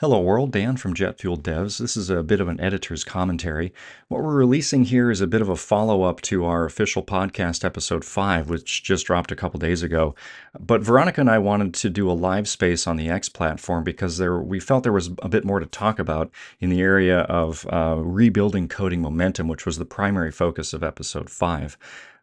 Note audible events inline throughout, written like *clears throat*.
Hello world, Dan from Jet-Fueled Devs. This is a bit of an editor's commentary. What we're releasing here is a bit of a follow-up to our official podcast episode 5, which just dropped a couple days ago. But Veronika and I wanted to do a live space on the X platform because there we felt there was a bit more to talk about in the area of uh, rebuilding coding momentum, which was the primary focus of episode 5.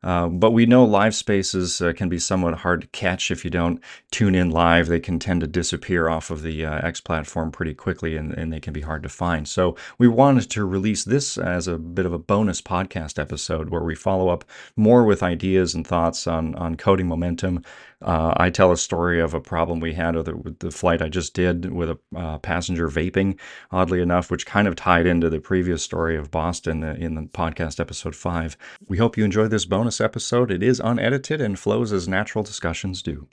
Uh, but we know live spaces uh, can be somewhat hard to catch if you don't tune in live. They can tend to disappear off of the uh, X platform pretty quickly and, and they can be hard to find. So we wanted to release this as a bit of a bonus podcast episode where we follow up more with ideas and thoughts on, on coding momentum, uh, I tell a story of a problem we had with the, with the flight I just did with a uh, passenger vaping, oddly enough, which kind of tied into the previous story of Boston in the podcast episode five. We hope you enjoy this bonus episode. It is unedited and flows as natural discussions do.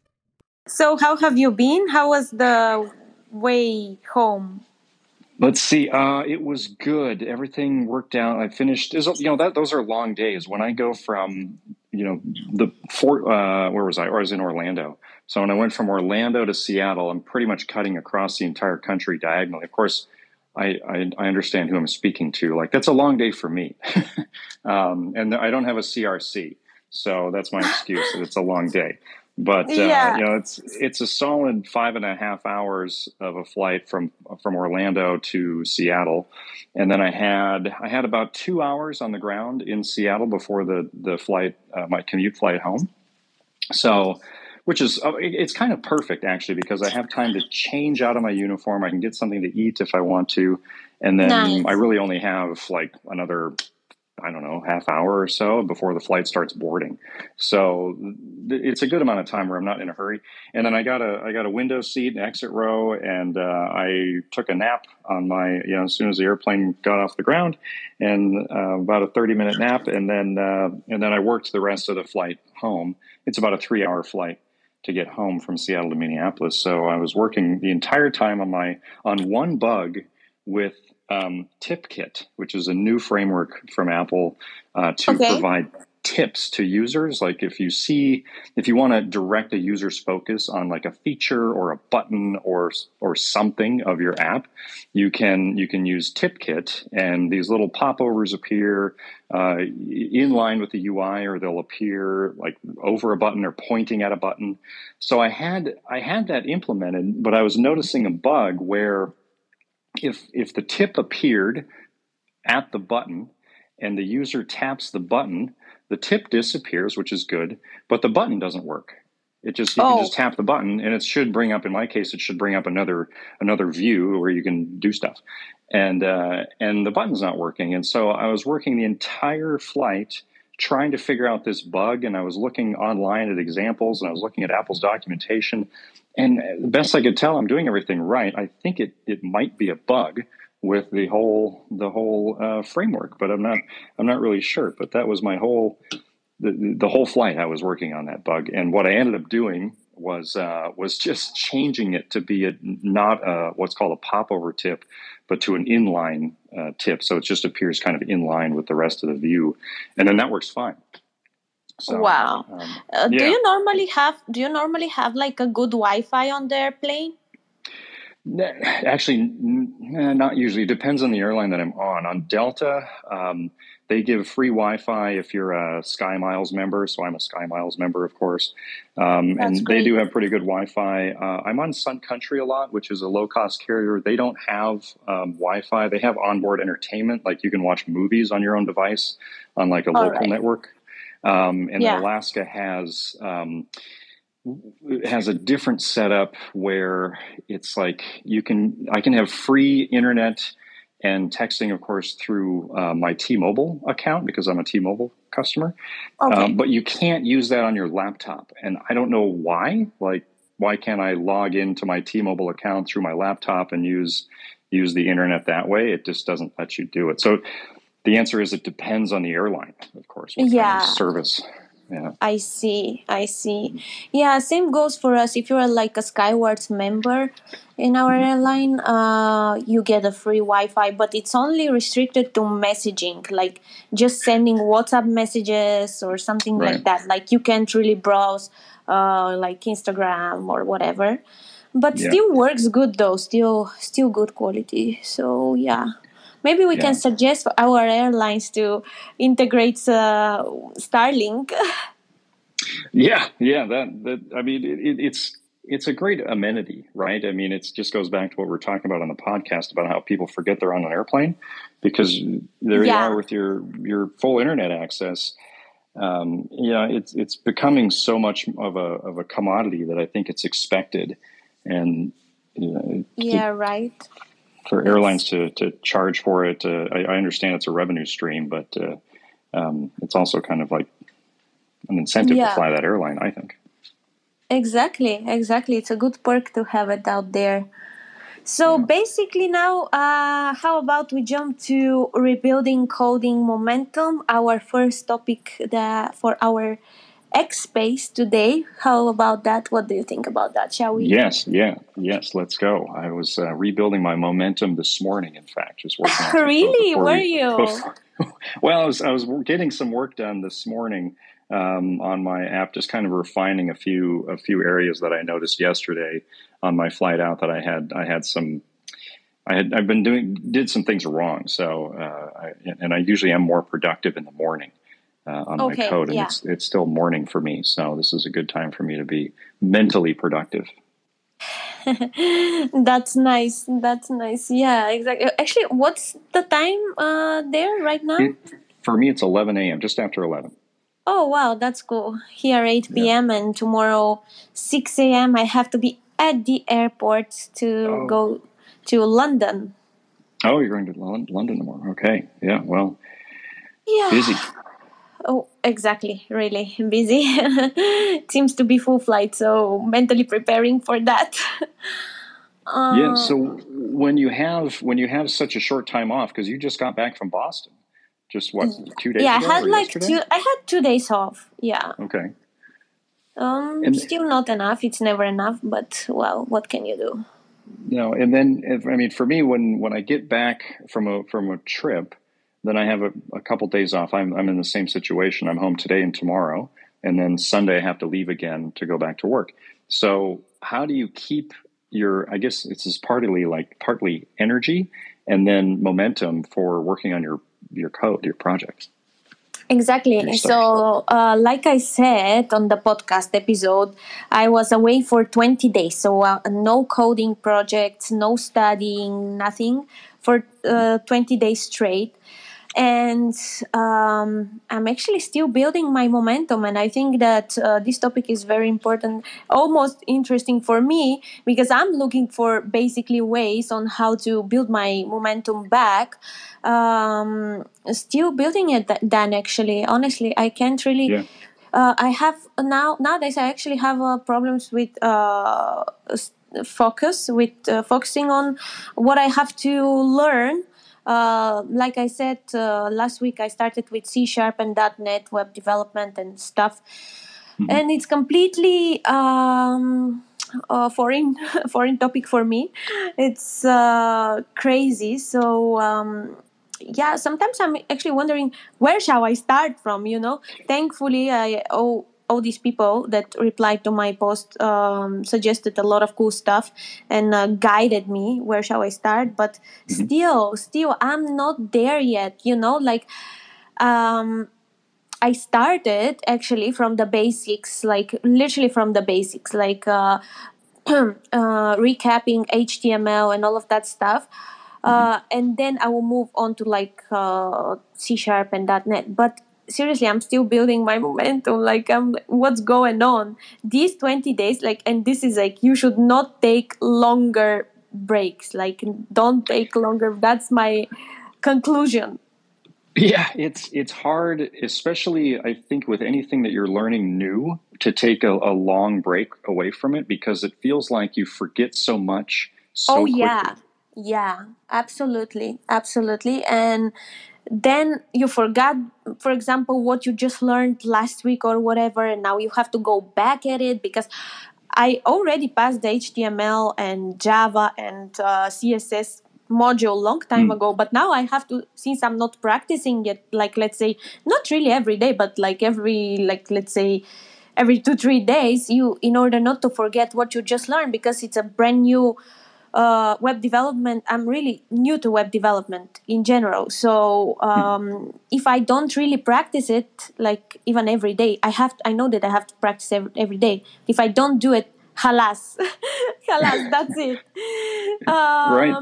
So, how have you been? How was the way home? Let's see. Uh, it was good. Everything worked out. I finished. You know that those are long days. When I go from you know the fort. Uh, where was I? Or I was in Orlando. So when I went from Orlando to Seattle, I'm pretty much cutting across the entire country diagonally. Of course, I, I, I understand who I'm speaking to. Like that's a long day for me, *laughs* um, and I don't have a CRC, so that's my excuse. that it's a long day. But uh, yeah. you know, it's it's a solid five and a half hours of a flight from from Orlando to Seattle, and then I had I had about two hours on the ground in Seattle before the the flight uh, my commute flight home. So, which is uh, it's kind of perfect actually because I have time to change out of my uniform. I can get something to eat if I want to, and then nice. I really only have like another I don't know, half hour or so before the flight starts boarding. So it's a good amount of time where I'm not in a hurry. And then I got a I got a window seat, an exit row, and uh, I took a nap on my you know as soon as the airplane got off the ground, and uh, about a 30 minute nap, and then uh, and then I worked the rest of the flight home. It's about a three hour flight to get home from Seattle to Minneapolis. So I was working the entire time on my on one bug with um, TipKit, which is a new framework from Apple uh, to okay. provide tips to users. Like if you see, if you want to direct a user's focus on like a feature or a button or or something of your app, you can you can use TipKit, and these little popovers appear uh, in line with the UI, or they'll appear like over a button or pointing at a button. So I had I had that implemented, but I was noticing a bug where if if the tip appeared at the button and the user taps the button, the tip disappears, which is good, but the button doesn't work. It just you oh. can just tap the button and it should bring up in my case it should bring up another another view where you can do stuff. And uh, and the button's not working. And so I was working the entire flight trying to figure out this bug and I was looking online at examples and I was looking at Apple's documentation and the best I could tell, I'm doing everything right. I think it it might be a bug with the whole the whole uh, framework, but I'm not I'm not really sure. But that was my whole the, the whole flight. I was working on that bug, and what I ended up doing was uh, was just changing it to be a not a, what's called a popover tip, but to an inline uh, tip. So it just appears kind of in line with the rest of the view, and then that works fine. So, wow. Um, uh, yeah. Do you normally have do you normally have like a good Wi-Fi on the airplane? Actually, not usually. It depends on the airline that I'm on. On Delta, um, they give free Wi-Fi if you're a Sky Miles member. So I'm a Sky Miles member, of course, um, and great. they do have pretty good Wi-Fi. Uh, I'm on Sun Country a lot, which is a low-cost carrier. They don't have um, Wi-Fi. They have onboard entertainment, like you can watch movies on your own device on like a All local right. network. Um, and yeah. Alaska has um, has a different setup where it's like you can I can have free internet and texting, of course, through uh, my T-Mobile account because I'm a T-Mobile customer. Okay. Um, but you can't use that on your laptop, and I don't know why. Like, why can't I log into my T-Mobile account through my laptop and use use the internet that way? It just doesn't let you do it. So the answer is it depends on the airline, of course. yeah. Kind of service. Yeah. I see. I see. Yeah, same goes for us. If you're like a Skywards member in our mm-hmm. airline, uh, you get a free Wi-Fi, but it's only restricted to messaging, like just sending WhatsApp messages or something right. like that. Like you can't really browse uh, like Instagram or whatever. but Yeah. still works good though. Still, still good quality. So yeah, maybe we Yeah. can suggest for our airlines to integrate uh, Starlink. *laughs* Yeah, yeah. That that I mean, it, it, it's it's a great amenity, right? I mean, it just goes back to what we're talking about on the podcast about how people forget they're on an airplane because there you are with your your full internet access. Um, yeah, it's it's becoming so much of a of a commodity that I think it's expected, and you know, yeah, right. For airlines to to charge for it, uh, I, I understand it's a revenue stream, but uh, um, it's also kind of like an incentive Yeah. to fly that airline. I think. Exactly, exactly. It's a good perk to have it out there. So basically, now, uh, how about we jump to rebuilding coding momentum, our first topic that for our X space today. How about that? What do you think about that? Shall we? Yes, yeah, yes. Let's go. I was uh, rebuilding my momentum this morning. In fact, just working. *laughs* Really? Were we- you? before- *laughs* well, I was I was getting some work done this morning um, on my app, just kind of refining a few a few areas that I noticed yesterday on my flight out that I had I had some. I had I've been doing did some things wrong, so uh, I, and I usually am more productive in the morning uh, on Okay, my code, and yeah. it's it's still morning for me, so this is a good time for me to be mentally productive. *laughs* That's nice. That's nice. Yeah, exactly. Actually, what's the time uh, there right now? It, for me, it's 11 a.m. just after 11. Oh wow, that's cool. Here 8 Yeah. p.m. and tomorrow 6 a.m. I have to be at the airport to Oh. go to London. Oh, you're going to London tomorrow. Okay. Yeah. Well, Yeah. busy. Oh, exactly. Really busy. *laughs* seems to be full flight, so mentally preparing for that. *laughs* uh, Yeah. So when you have when you have such a short time off, because you just got back from Boston, just what two days yeah, I had like yesterday? two. I had two days off. Yeah. Okay. Um, And- still not enough. It's never enough, but well, what can you do? No, and then if, I mean, for me, when when I get back from a from a trip, then I have a, a couple days off. I'm I'm in the same situation. I'm home today and tomorrow, and then Sunday I have to leave again to go back to work. So how do you keep your? I guess it's is partly like partly energy, and then momentum for working on your your code, your projects? Exactly. So, uh, like I said on the podcast episode, I was away for 20 days. So, uh, no coding projects, no studying, nothing for uh, 20 days straight. And um, I'm actually still building my momentum. And I think that uh, this topic is very important, almost interesting for me, because I'm looking for basically ways on how to build my momentum back um, still building it th- then actually honestly i can't really Yeah. uh, i have now nowadays i actually have uh, problems with uh, focus with uh, focusing on what i have to learn uh, like i said uh, last week i started with c sharp and. net web development and stuff. And it's completely um, a foreign *laughs* foreign topic for me. It's uh, crazy. So um, yeah sometimes i'm actually wondering where shall i start from you know? Thankfully i owe all these people that replied to my post um, suggested a lot of cool stuff and uh, guided me where shall i start but still still i'm not there yet you know like um, I started actually from the basics, like literally from the basics, like uh, *clears throat* uh, recapping HTML and all of that stuff. Uh, and then I will move on to like uh, C sharp and .NET. But seriously, I'm still building my *laughs* momentum. Like, I'm what's going on? These 20 days, like, and this is like you should not take longer breaks. Like, don't take longer. That's my conclusion. Yeah, it's it's hard, especially I think with anything that you're learning new, to take a, a long break away from it because it feels like you forget so much so oh quickly. yeah yeah absolutely absolutely and then you forgot for example what you just learned last week or whatever and now you have to go back at it because i already passed the html and java and uh, css module long time Mm. ago but now i have to since i'm not practicing it like let's say not really every day but like every like let's say every two three days you in order not to forget what you just learned because it's a brand new uh, web development i'm really new to web development in general. So um, if i don't really practice it like even every day i have i know that i have to practice every, every day. If i don't do it halas. *laughs* Halas that's it. *laughs* Um, Right.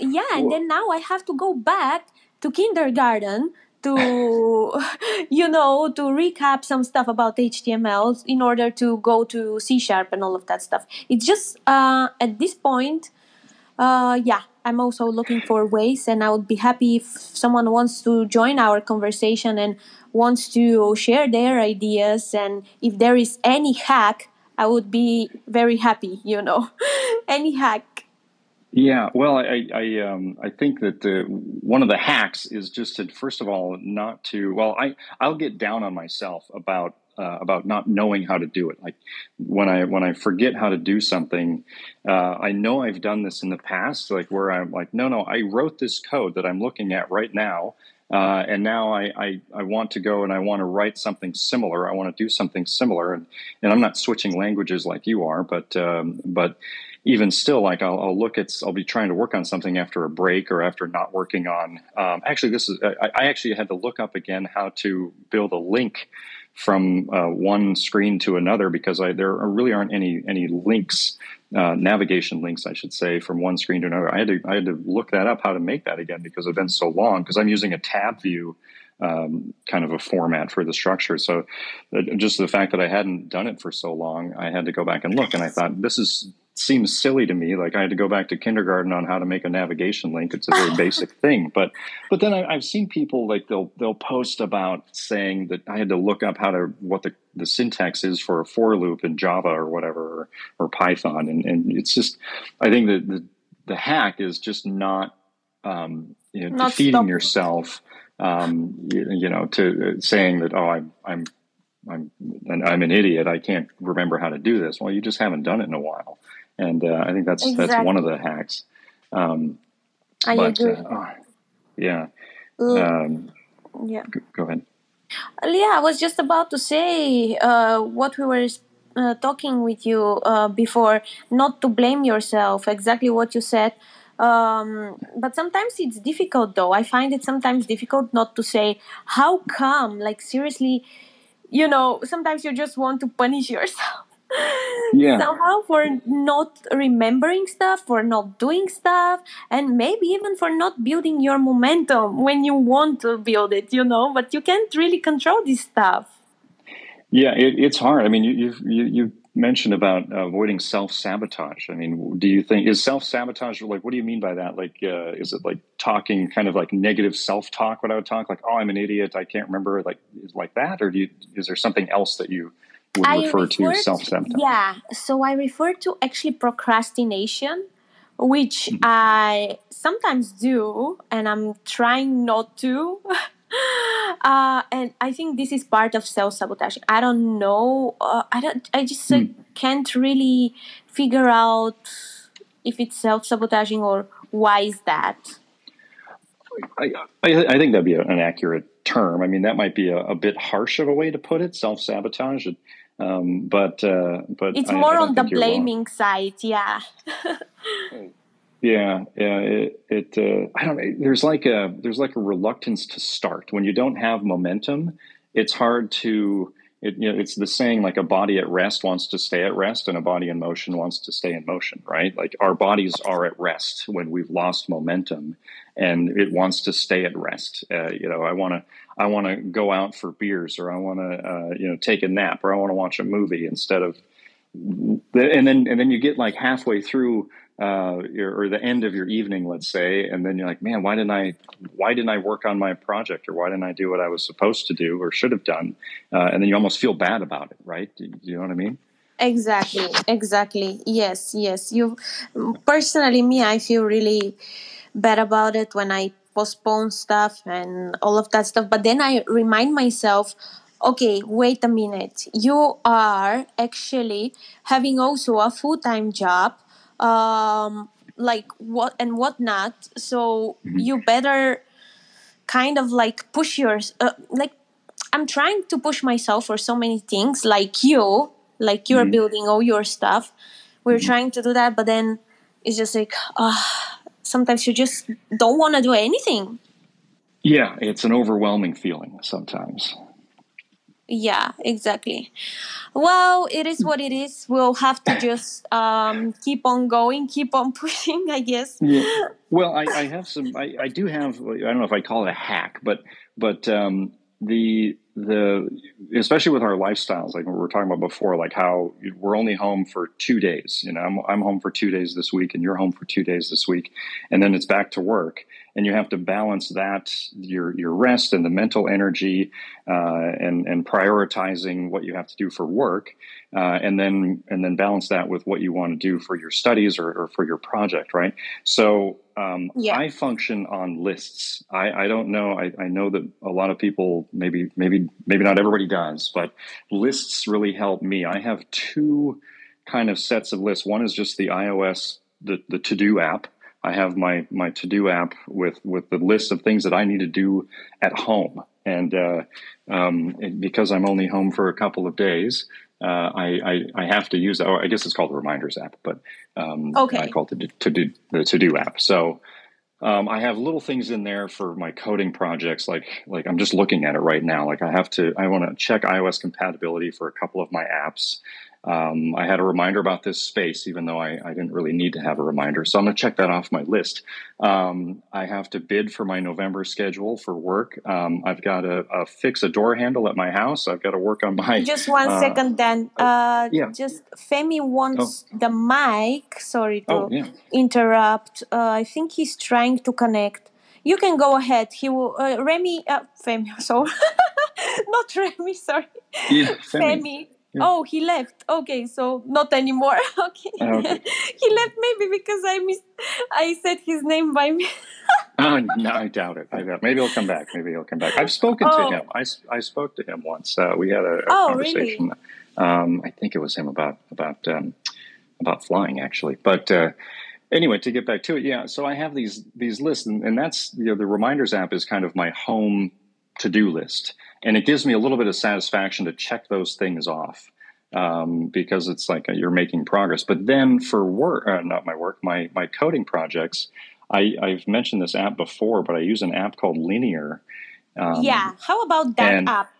yeah and then now i have to go back to kindergarten to *laughs* you know to recap some stuff about html in order to go to c sharp and all of that stuff. It's just uh, at this point uh, yeah i'm also looking for ways and i would be happy if someone wants to join our conversation and wants to share their ideas and if there is any hack i would be very happy you know. *laughs* Any hack Yeah, well, I I um, I think that one of the hacks is just to first of all not to. Well, I I'll get down on myself about uh, about not knowing how to do it. Like when I when I forget how to do something, uh, I know I've done this in the past. Like where I'm like, no, no, I wrote this code that I'm looking at right now. Uh, and now I, I, I want to go and I want to write something similar. I want to do something similar, and, and I'm not switching languages like you are, but um, but even still, like I'll, I'll look at, I'll be trying to work on something after a break or after not working on. Um, actually, this is I, I actually had to look up again how to build a link from uh, one screen to another because I, there really aren't any any links, uh, navigation links, I should say, from one screen to another. I had to I had to look that up how to make that again because it's been so long because I'm using a tab view um, kind of a format for the structure. So uh, just the fact that I hadn't done it for so long, I had to go back and look, and I thought this is seems silly to me. Like I had to go back to kindergarten on how to make a navigation link. It's a very *laughs* basic thing, but but then I, I've seen people like they'll they'll post about saying that I had to look up how to what the the syntax is for a for loop in Java or whatever or, or Python, and and it's just I think that the the hack is just not um, you know not defeating stop yourself um, you, you know to uh, saying that oh I'm I'm I'm I'm an idiot I can't remember how to do this. Well, you just haven't done it in a while and uh, I think that's that's one of the hacks. Um, i but uh, agree oh, yeah, um, yeah g- go ahead. Yeah, I was just about to say uh, what we were uh, talking with you uh, before, not to blame yourself, exactly what you said. Um, but sometimes it's difficult, though. I find it sometimes difficult not to say, How come? Like, seriously, you know, sometimes you just want to punish *laughs* yourself. Yeah, Somehow for not remembering stuff, for not doing stuff, and maybe even for not building your momentum when you want to build it, you know, but you can't really control this stuff. yeah, it, it's hard. I mean, you you've, you you mentioned about avoiding self sabotage. I mean, do you think is self sabotage like? What do you mean by that? Like, uh, is it like talking kind of like negative self talk? What I would talk like, oh, I'm an idiot. I can't remember. Like, is like that, or do you? Is there something else that you would I refer to self sabotage? yeah, so I refer to actually procrastination, which Mm-hmm. I sometimes do, and I'm trying not to. *laughs* uh, and I think this is part of self sabotage. I don't know. Uh, I don't. I just uh, can't really figure out if it's self sabotaging or why is that. I, I, I think that'd be an accurate term. I mean, that might be a, a bit harsh of a way to put it, self sabotage. Um, but uh, but It's I, I more don't on the you're wrong. blaming side. Yeah. Yeah, yeah. It, it uh, I don't know. There's like a there's like a reluctance to start when you don't have momentum. It's hard to. It, you know, it's the saying like a body at rest wants to stay at rest, and a body in motion wants to stay in motion. Right? Like our bodies are at rest when we've lost momentum, and it wants to stay at rest. Uh, you know, I want to I want to go out for beers, or I want to uh, you know take a nap, or I want to watch a movie instead of and then and then you get like halfway through uh, your, or the end of your evening, let's say, and then you're like, man, why didn't I why didn't I work on my project, or why didn't I do what I was supposed to do or should have done? Uh, and then you almost feel bad about it, right? Do you know what I mean? Exactly, exactly. Yes, yes. You personally, me, I feel really bad about it when I postpone stuff and all of that stuff. But then I remind myself, okay, wait a minute. You are actually having also a full time job, um, like what and whatnot. So Mhm. you better kind of like push your uh, like I'm trying to push myself for so many things, like you, like you're Mhm. building all your stuff. We're Mhm. trying to do that, but then it's just like, uh, sometimes you just don't want to do anything. Yeah, it's an overwhelming feeling sometimes. Yeah, exactly. Well, it is what it is. We'll have to *laughs* just um, keep on going, keep on *laughs* pushing, I guess. Yeah. *laughs* Well, I, I have some. I, I do have. I don't know if I call it a hack, but but um, the the especially with our lifestyles, like we were talking about before, like how we're only home for two days. You know, I'm I'm home for two days this week, and you're home for two days this week, and then it's back to work, and you have to balance that your your rest and the mental energy, uh, and and prioritizing what you have to do for work, uh, and then and then balance that with what you want to do for your studies or, or for your project, right? So um, Yeah. I function on lists. I, I don't know. I, I know that a lot of people, maybe, maybe, maybe not everybody does, but lists really help me. I have two kind of sets of lists. One is just the iOS, the, the to do app. I have my, my to do app with, with the list of things that I need to do at home. And, uh, um, and because I'm only home for a couple of days, uh, I, I, I have to use that. Or I guess it's called the reminders app, but um, Okay. I call it the to do the to do app. So um, I have little things in there for my coding projects. Like like I'm just looking at it right now. Like I have to I want to check iOS compatibility for a couple of my apps. Um, I had a reminder about this space, even though I, I didn't really need to have a reminder. So I'm going to check that off my list. Um, I have to bid for my November schedule for work. Um, I've got to uh, fix a door handle at my house. I've got to work on my. Just one uh, second, then. Uh, yeah. Just Femi wants the mic. Sorry to Oh yeah. interrupt. Uh, I think he's trying to connect. You can go ahead. He will. Uh, Remy. Uh, Femi. *laughs* So, not Remy. Sorry. Yeah, Femi. Yeah. Oh, he left. Okay, so not anymore. *laughs* okay. Oh, okay. *laughs* he left maybe because I missed. I said his name by me. *laughs* Oh, no, I doubt it. I doubt. Maybe he'll come back. Maybe he'll come back. I've spoken Oh. to him. I, I spoke to him once. Uh, we had a, a Oh, really? conversation. Um, I think it was him about about um, about flying actually. But uh, anyway, to get back to it, yeah. So I have these these lists, and, and that's you know the reminders app is kind of my home to do list, and it gives me a little bit of satisfaction to check those things off. Um, because it's like you're making progress. But then for work, uh, not my work, my my coding projects, I, I've mentioned this app before, but I use an app called Linear. Um, yeah. How about that and- app?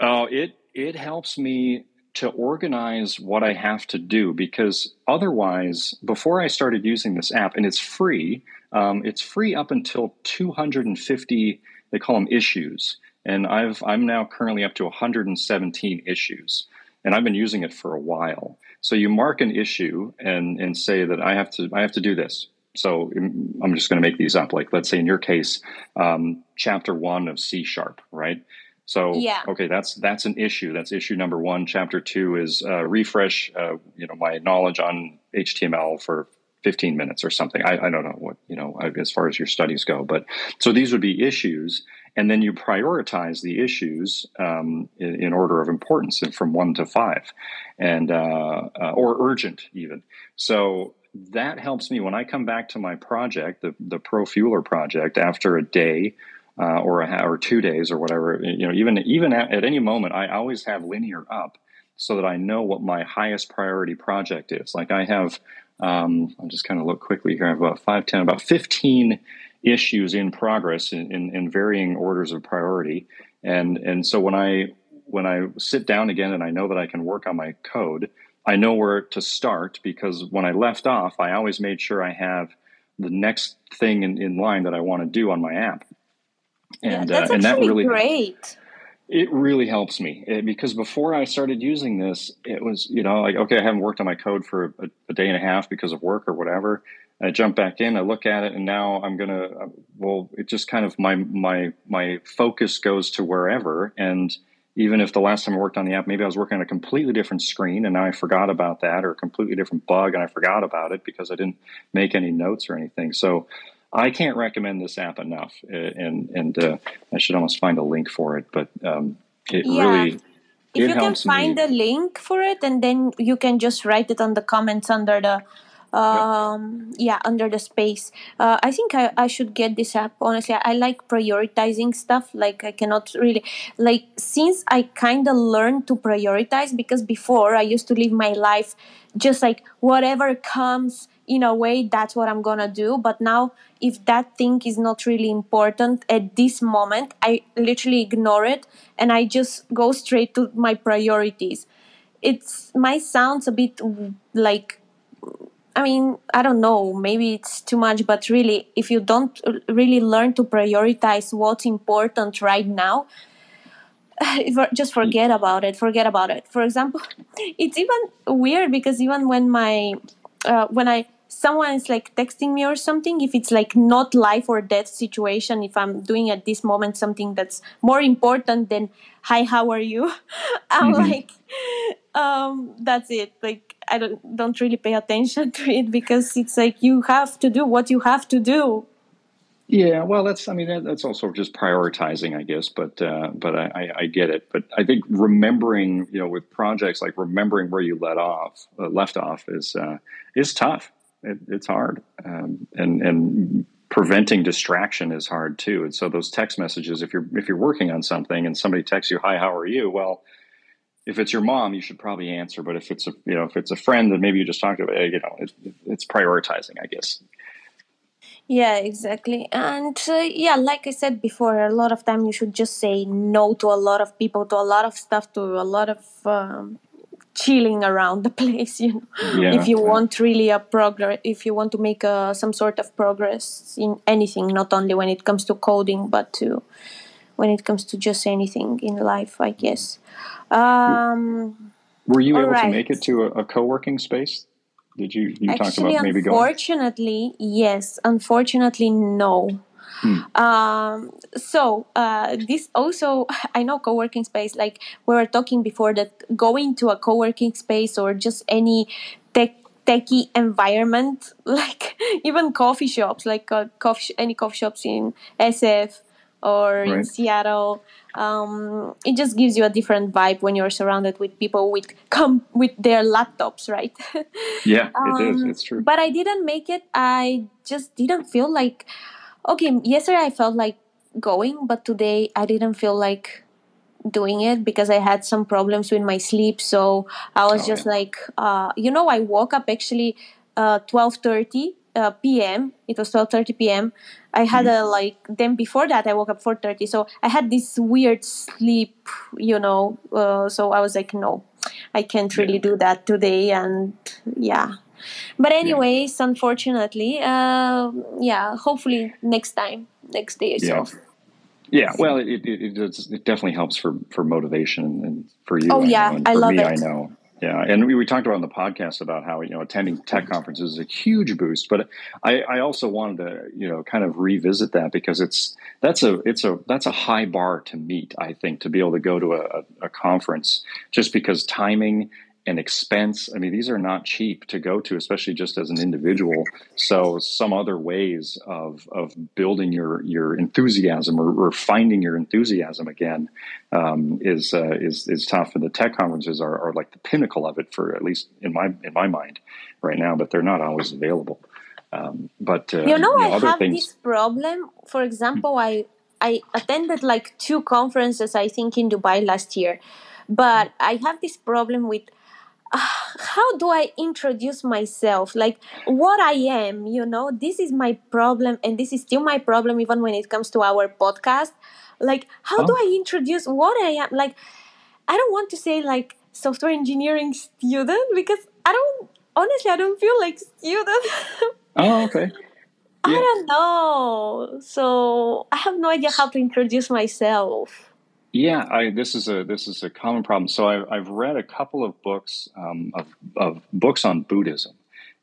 Oh, it it helps me to organize what I have to do because otherwise, before I started using this app, and it's free, um, it's free up until 250. They call them issues, and I've I'm now currently up to 117 issues, and I've been using it for a while. So you mark an issue and and say that I have to I have to do this. So mm, I'm just going to make these up. Like let's say in your case, um, chapter one of C sharp, right? So Yeah. okay, that's that's an issue. That's issue number one. Chapter two is uh, refresh, uh, you know, my knowledge on HTML for 15 minutes or something. I, I don't know what you know as far as your studies go, but so these would be issues, and then you prioritize the issues um, in, in order of importance, from one to five, and uh, uh, or urgent even. So that helps me when I come back to my project, the the Pro Fueler project, after a day uh, or a or two days or whatever. You know, even even at, at any moment, I always have linear up so that I know what my highest priority project is. Like I have, um, I'll just kind of look quickly here. I have about five, ten, about fifteen issues in progress in, in, in varying orders of priority, and and so when I when I sit down again and I know that I can work on my code, I know where to start because when I left off, I always made sure I have the next thing in, in line that I want to do on my app. And, yeah, that's uh, and that really great. It really helps me eh, because before I started using this, it was you know like okay, I haven't worked on my code for a, a day and a half because of work or whatever. I jump back in, I look at it, and now I'm gonna well, it just kind of my my my focus goes to wherever. And even if the last time I worked on the app, maybe I was working on a completely different screen, and now I forgot about that, or a completely different bug, and I forgot about it because I didn't make any notes or anything. So. I can't recommend this app enough, eh, and and uh, I should almost find a link for it. But um, it Yeah. really If it you can find me. the link for it, and then you can just write it on the comments under the um yeah under the space uh, i think I, I should get this app honestly I, I like prioritizing stuff like i cannot really like since i kind of learned to prioritize because before i used to live my life just like whatever comes in a way that's what i'm gonna do but now if that thing is not really important at this moment i literally ignore it and i just go straight to my priorities it's my sounds a bit like I mean, I don't know, maybe it's too much, but really, if you don't really learn to prioritize what's important right now, *sighs* just forget about it. Forget about it. For example, *laughs* it's even weird because even when my uh, when I someone is like texting me or something, if it's like not life or death situation, if I'm doing at this moment something that's more important than hi, how are you? *laughs* I'm mm-hmm. like, um, that's it. Like I don't don't really pay attention *laughs* to it because it's like you have to do what you have to do. Yeah, well, that's I mean that's also just prioritizing, I guess. But uh, but I, I, get it. But I think remembering, you know, with projects like remembering where you let off, uh, left off is uh, is tough. It, it's hard, um, and and preventing distraction is hard too. And so those text messages, if you're if you're working on something and somebody texts you, "Hi, how are you?" Well, if it's your mom, you should probably answer. But if it's a you know if it's a friend that maybe you just talked to, you know, it, it's prioritizing, I guess. Yeah, exactly. And uh, yeah, like I said before, a lot of time you should just say no to a lot of people, to a lot of stuff, to a lot of um, chilling around the *laughs* place. You know, yeah, if you want really a progress, if you want to make a, uh, some sort of progress in anything, not only when it comes to coding, but to when it comes to just anything in life, I guess. Um, Were you able right. to make it to a, a co-working space? Did you you Actually, talked about maybe going? Unfortunately, yes. Unfortunately, no. Hmm. Um, so uh, this also, *laughs* I know co-working space. Like we were talking before, that going to a co-working space or just any tech techie environment, *laughs* like even coffee shops, like uh, coffee any coffee shops in SF or right. in Seattle. Um, it just gives you a different vibe when you're surrounded with people with come with their laptops, right? *laughs* yeah, um, it is. Um, it's true. But I didn't make it. I just didn't feel like. Okay, yesterday I felt like going, but today I didn't feel like doing it because I had some problems with my sleep. So I was oh, just yeah. like, uh, you know, I woke up actually uh, twelve thirty uh, p.m. It was twelve thirty p.m. I had mm-hmm. a like then before that I woke up four thirty. So I had this weird sleep, you know. Uh, so I was like, no, I can't really do that today, and yeah. But anyways, yeah. unfortunately, uh, yeah. Hopefully next time, next day yeah. Yeah, well, it, it, it, it, definitely helps for, for motivation and for you. Oh, yeah, I, love me, it. I know. Yeah, and we, we talked about on the podcast about how you know attending tech conferences is a huge boost, but I, I also wanted to you know kind of revisit that because it's that's a it's a that's a high bar to meet. I think to be able to go to a, a conference just because timing and expense. I mean, these are not cheap to go to, especially just as an individual. So, some other ways of of building your your enthusiasm or, or finding your enthusiasm again um, is uh, is is tough. And the tech conferences are, are like the pinnacle of it for at least in my in my mind right now. But they're not always available. Um, but uh, you know, you know I have things... this problem. For example, I I attended like two conferences I think in Dubai last year, but I have this problem with Ah, how do I introduce myself? Like what I am, you know, this is my problem, and this is still my problem, even when it comes to our podcast. Like, how oh. do I introduce what I am? Like, I don't want to say like software engineering student because I don't, honestly, I don't feel like student. oh, okay. *laughs* I don't know. So I have no idea how to introduce myself. Yeah, I, this is a this is a common problem. So I, have read a couple of books um, of, of books on Buddhism,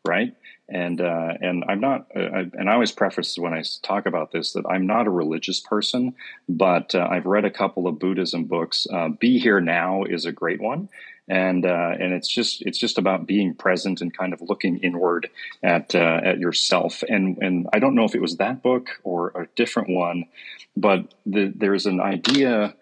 right? And uh, and I'm not, uh, I, and I always preface when I talk about this that I'm not a religious person, but uh, I've read a couple of Buddhism books. Uh, Be Here Now is a great one, and uh, and it's just it's just about being present and kind of looking inward at uh, at yourself. And and I don't know if it was that book or a different one, but the, there's an idea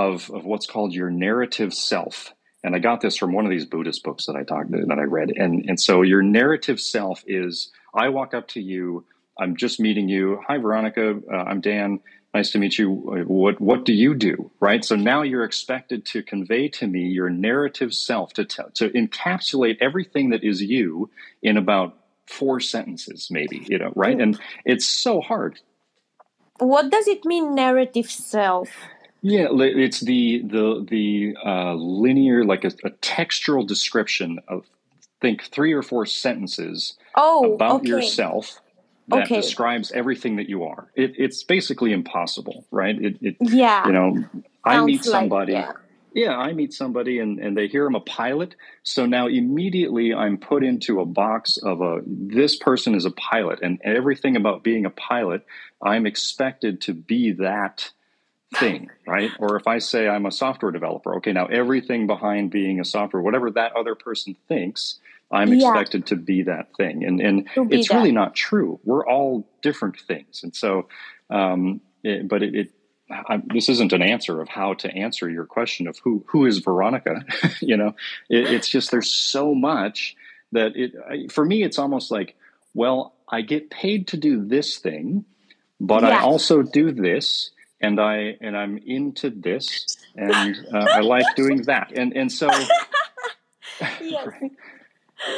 of, of what's called your narrative self. and I got this from one of these Buddhist books that I talked that I read. And and so your narrative self is I walk up to you, I'm just meeting you. Hi, Veronika. Uh, I'm Dan. Nice to meet you. What what do you do? Right. So now you're expected to convey to me your narrative self to t- to encapsulate everything that is you in about four sentences, maybe. You know, right? And it's so hard. What does it mean, narrative self? Yeah, it's the the the uh, linear, like a, a, textural description of think three or four sentences oh, about okay. yourself that Okay. describes everything that you are. It, it's basically impossible, right? It, it Yeah. you know, I Sounds meet like- somebody. yeah. yeah, I meet somebody and, and they hear I'm a pilot. So now immediately I'm put into a box of a this person is a pilot and everything about being a pilot, I'm expected to be that thing, *laughs* right? Or if I say I'm a software developer, okay, now everything behind being a software, whatever that other person thinks, I'm Yeah. expected to be that thing. And and it's that. really not true. We're all different things. And so um it, but it, it I, this isn't an answer of how to answer your question of who who is Veronika. *laughs* you know, it, it's just there's so much that it I, for me it's almost like well I get paid to do this thing, but I also do this, and I and I'm into this, and uh, I like doing that, and and so *laughs* Yes. *laughs* right?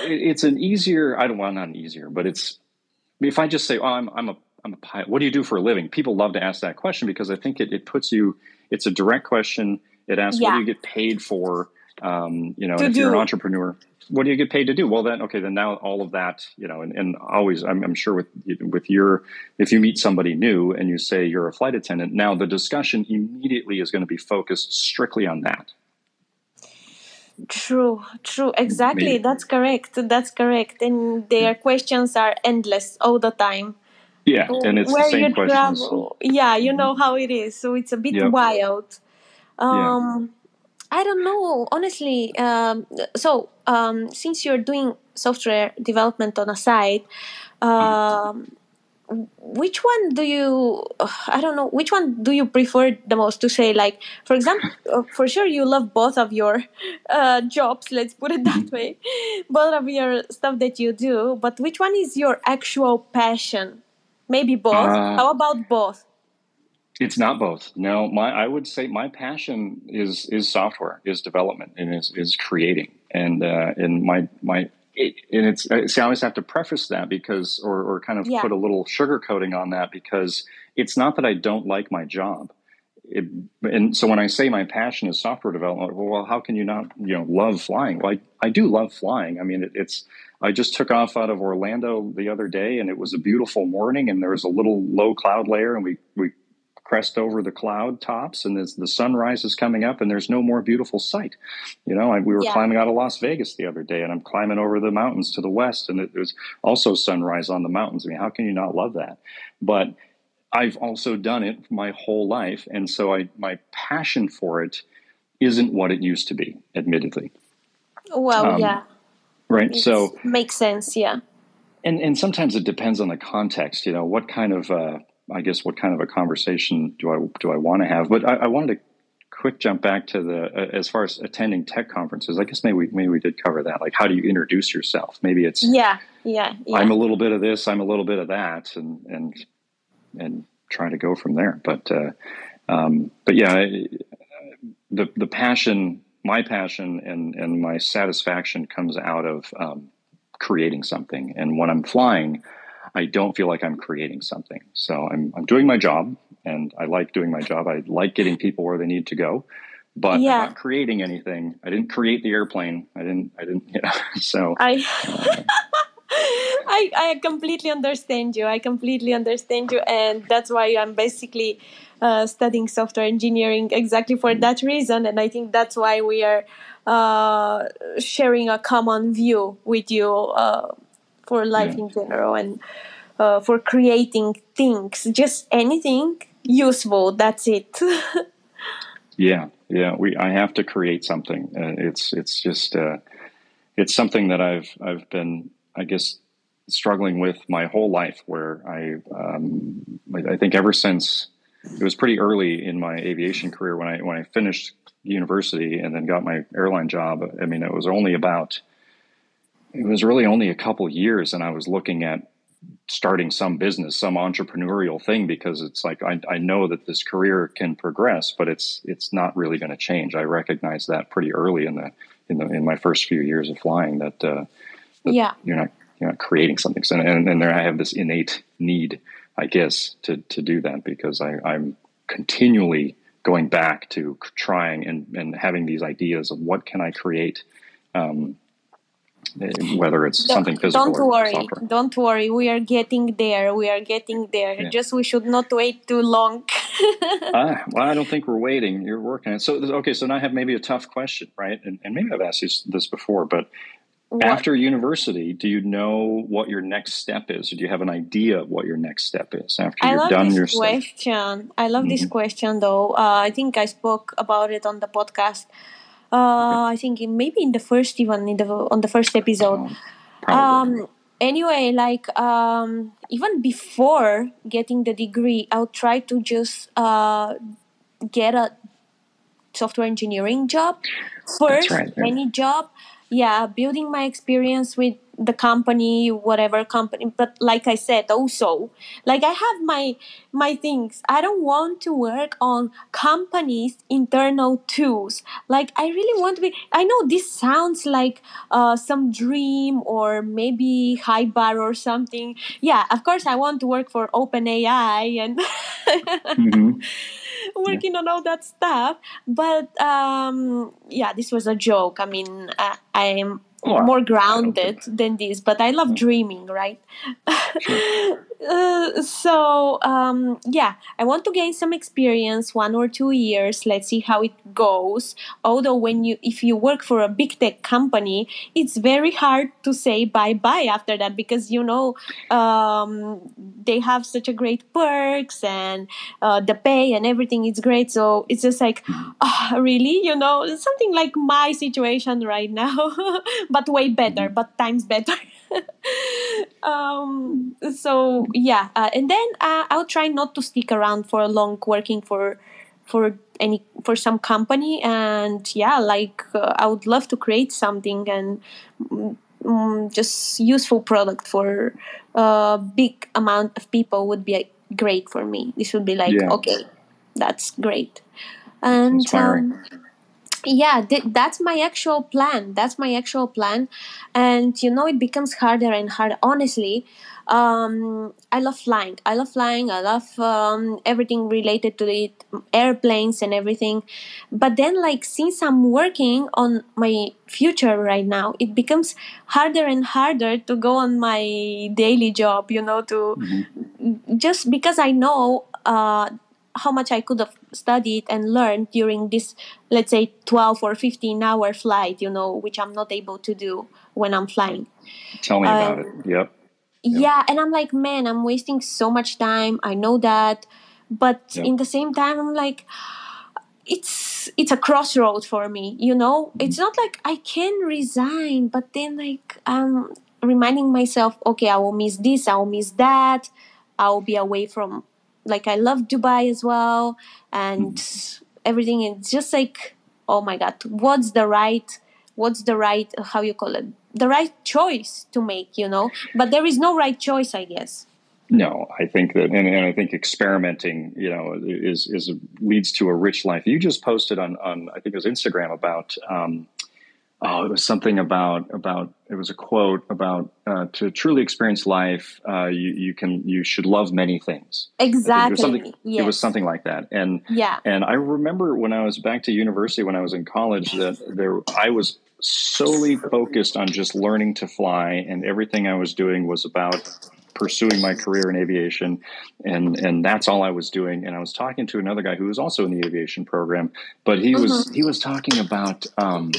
It's an easier I don't want well not an easier, but it's if I just say oh I'm I'm a I'm a pilot. What do you do for a living? People love to ask that question because I think it, it puts you. It's a direct question. It asks, "What do you get paid for?" Um, you know, if you're an entrepreneur, what do you get paid to do? Well, then, okay, then now all of that, you know, and, and always, I'm, I'm sure with with your, if you meet somebody new and you say you're a flight attendant, now the discussion immediately is going to be focused strictly on that. True, true. Exactly. Maybe. That's correct. That's correct. And their questions are endless all the time. Yeah, and it's Where the same questions. travel. Yeah, you know how it is. So it's a bit wild. Um, I don't know, honestly. Um, so um, since you're doing software development on a side, um, which one do you? I don't know. Which one do you prefer the most to say? Like, for example, uh, for sure you love both of your uh, jobs. Let's put it that way. Both of your stuff that you do. But which one is your actual passion? Maybe both. Uh, How about both? It's not both. No, my I would say my passion is is software, is development, and is is creating. And uh, and my my it, and it's I- see I always have to preface that because or or kind of Yeah. put a little sugar coating on that because it's not that I don't like my job. It, and so when I say my passion is software development, well, how can you not, you know, love flying? Well, I, I do love flying. I mean, it, it's, I just took off out of Orlando the other day and it was a beautiful morning and there was a little low cloud layer and we, we crest over the cloud tops and the sunrise is coming up and there's no more beautiful sight. You know, I, we were Yeah. climbing out of Las Vegas the other day and I'm climbing over the mountains to the west and it, there's also sunrise on the mountains. I mean, how can you not love that? But I've also done it my whole life, and so I my passion for it isn't what it used to be, admittedly. Well, um, yeah. Right. It So, makes sense. Yeah. and and sometimes it depends on the context. You know, what kind of uh, I guess what kind of a conversation do I do I want to have? But I, I wanted to quick jump back to the uh, as far as attending tech conferences. I guess maybe we, maybe we did cover that. Like, how do you introduce yourself? Maybe it's Yeah. Yeah. Yeah. I'm a little bit of this, I'm a little bit of that, and and and try to go from there. But uh, um, but yeah, I- the the passion, my passion, and and my satisfaction comes out of um, creating something. And when I'm flying, I don't feel like I'm creating something. So I'm I'm doing my job, and I like doing my job. I like getting people where they need to go. But Yeah. I'm not creating anything. I didn't create the airplane. I didn't. I didn't. *laughs* You know, so *laughs* I, *laughs* I I completely understand you. I completely understand you, and that's why I'm basically uh, studying software engineering exactly for that reason. And I think that's why we are uh, sharing a common view with you uh, for life Yeah. in general and uh, for creating things, just anything useful. That's it. *laughs* Yeah, yeah. We I have to create something. Uh, it's it's just uh, it's something that I've I've been I guess struggling with my whole life. Where I um, I I think ever since it was pretty early in my aviation career when I when I finished university and then got my airline job, I mean, it was only about, it was really only a couple years, and I was looking at starting some business, some entrepreneurial thing, because it's like I, I know that this career can progress, but it's it's not really going to change. I recognize that pretty early in the in the in my first few years of flying that, uh, that yeah you're not you're not creating something. So, and and there I have this innate need, I guess, to to do that because I, I'm continually going back to trying and, and having these ideas of what can I create, um, whether it's don't, something physical don't worry software. don't worry we are getting there we are getting there Yeah. just we should not wait too long *laughs* ah, well, I don't think we're waiting. You're working it. So, okay, so now I have maybe a tough question, right? And, and maybe I've asked you this before, but What- after university, do you know what your next step is? Or do you have an idea of what your next step is after I you're done this your stuff? question. I love this Mhm. question though. Uh, I think I spoke about it on the podcast. Uh, I think maybe in the first even in the on the first episode. Oh. Um, anyway, like um, even before getting the degree, I'll try to just uh, get a software engineering job first, right, yeah. any job. Yeah, building my experience with the company, whatever company. But like I said, also, like I have my my things. I don't want to work on companies' internal tools. Like I really want to be. I know this sounds like uh, some dream or maybe high bar or something. Yeah, of course I want to work for OpenAI and Mhm. *laughs* *laughs* working on all that stuff. But um, yeah, this was a joke. I mean, I, I Well, more grounded than this, but I love dreaming, right? *laughs* uh, so um, yeah, I want to gain some experience, one or two years. Let's see how it goes. Although when you if you work for a big tech company, it's very hard to say bye bye after that because you know um, they have such a great perks and uh, the pay and everything is great. So it's just like, ah, really, you know, something like my situation right now, *laughs* but way better, but times better. *laughs* um, so yeah, uh, and then uh, I'll try not to stick around for a long working for for any for some company. And yeah like uh, i would love to create something and mm, mm, just useful product for a big amount of people would be uh, great for me. This would be like Yeah. okay that's great. And um, yeah th- that's my actual plan that's my actual plan. And you know it becomes harder and harder. Honestly um, i love flying. I love flying. I love um, everything related to it airplanes and everything. But then like since i'm working on my future right now it becomes harder and harder to go on my daily job you know to Mhm. just because I know uh, how much I could have studied and learned during this, let's say, 12 or 15 hour flight, you know, which I'm not able to do when I'm flying. Tell me about um, it. Yep. Yeah. and I'm like, man, I'm wasting so much time. I know that. But Yeah. in the same time, I'm like, it's it's a crossroad for me you know it's not like i can resign but then like i'm reminding myself okay i will miss this i will miss that i'll be away from like i love dubai as well and everything it's just like oh my god what's the right what's the right how you call it the right choice to make you know? But there is no right choice i guess. No, I think that, and, and I think experimenting, you know, is is leads to a rich life. You just posted on on I think it was Instagram about, um, oh, it was something about about it was a quote about uh, to truly experience life, uh, you you can you should love many things. Think It was exactly yes It was something like that, and yeah and I remember when I was back to university when I was in college that there I was solely focused on just learning to fly, and everything I was doing was about pursuing my career in aviation, and and that's all I was doing. And I was talking to another guy who was also in the aviation program, but he was he was talking about. Um,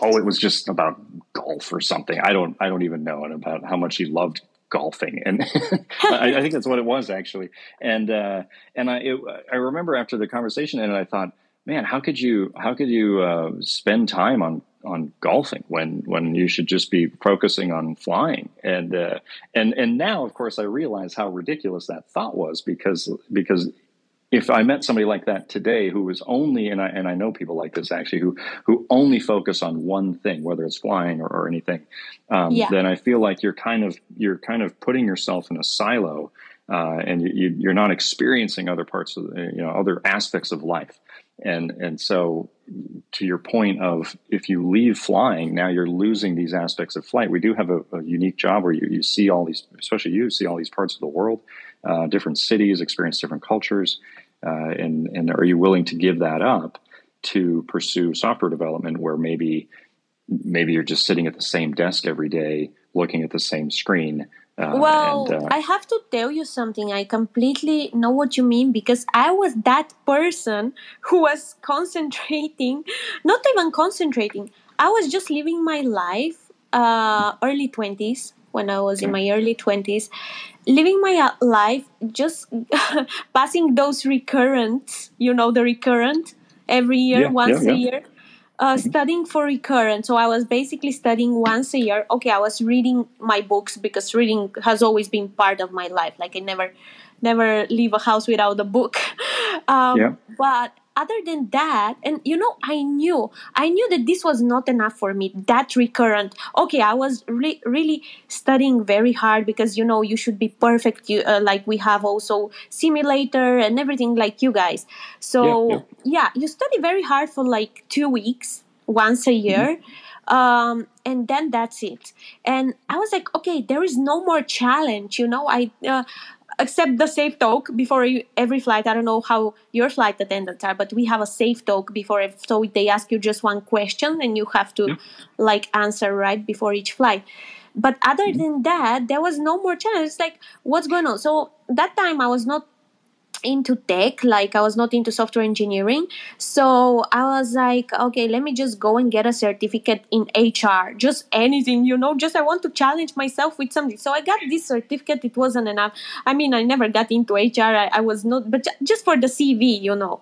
oh, it was just about golf or something. I don't I don't even know, and about how much he loved golfing, and *laughs* I, I think that's what it was actually. And uh, and I it, I remember after the conversation, and I thought, man, how could you how could you uh, spend time on on golfing when when you should just be focusing on flying and uh, and and now of course I realize how ridiculous that thought was because because if I met somebody like that today who was only and I and I know people like this actually who who only focus on one thing, whether it's flying or, or anything, um, yeah. then I feel like you're kind of you're kind of putting yourself in a silo, uh, and you, you're not experiencing other parts of you know other aspects of life, and and so to your point of if you leave flying now you're losing these aspects of flight. We do have a, a unique job where you you see all these, especially you see all these parts of the world. Uh, different cities, experience different cultures, uh, and and are you willing to give that up to pursue software development where maybe maybe you're just sitting at the same desk every day looking at the same screen uh, well, and, uh, I have to tell you something. I completely know what you mean because I was that person who was concentrating, not even concentrating. I was just living my life, uh, early 20s, when I was in my early 20s, living my uh, life just *laughs* passing those recurrent you know the recurrent every year yeah, once yeah, a year uh, mm-hmm. studying for recurrent. So i was basically studying once a year. Okay i was reading my books because reading has always been part of my life. Like i never never leave a house without a book. *laughs* Um, yeah. but other than that and you know i knew i knew that this was not enough for me that recurrent okay i was re- really studying very hard because you know you should be perfect you, uh, like we have also simulator and everything like you guys so yeah, yeah. yeah you study very hard for like two weeks once a year mm-hmm. um, and then that's it and i was like okay there is no more challenge you know i uh, except the safe talk before every flight. I don't know how your flight attendants are, but we have a safe talk before. So they ask you just one question and you have to yeah. like answer right before each flight. But other mm-hmm. than that, there was no more challenge. It's like, what's going on? So that time I was not into tech like i was not into software engineering. So i was like okay let me just go and get a certificate in hr just anything you know just i want to challenge myself with something. So i got this certificate it wasn't enough. I mean i never got into hr i, I was not but just for the cv you know.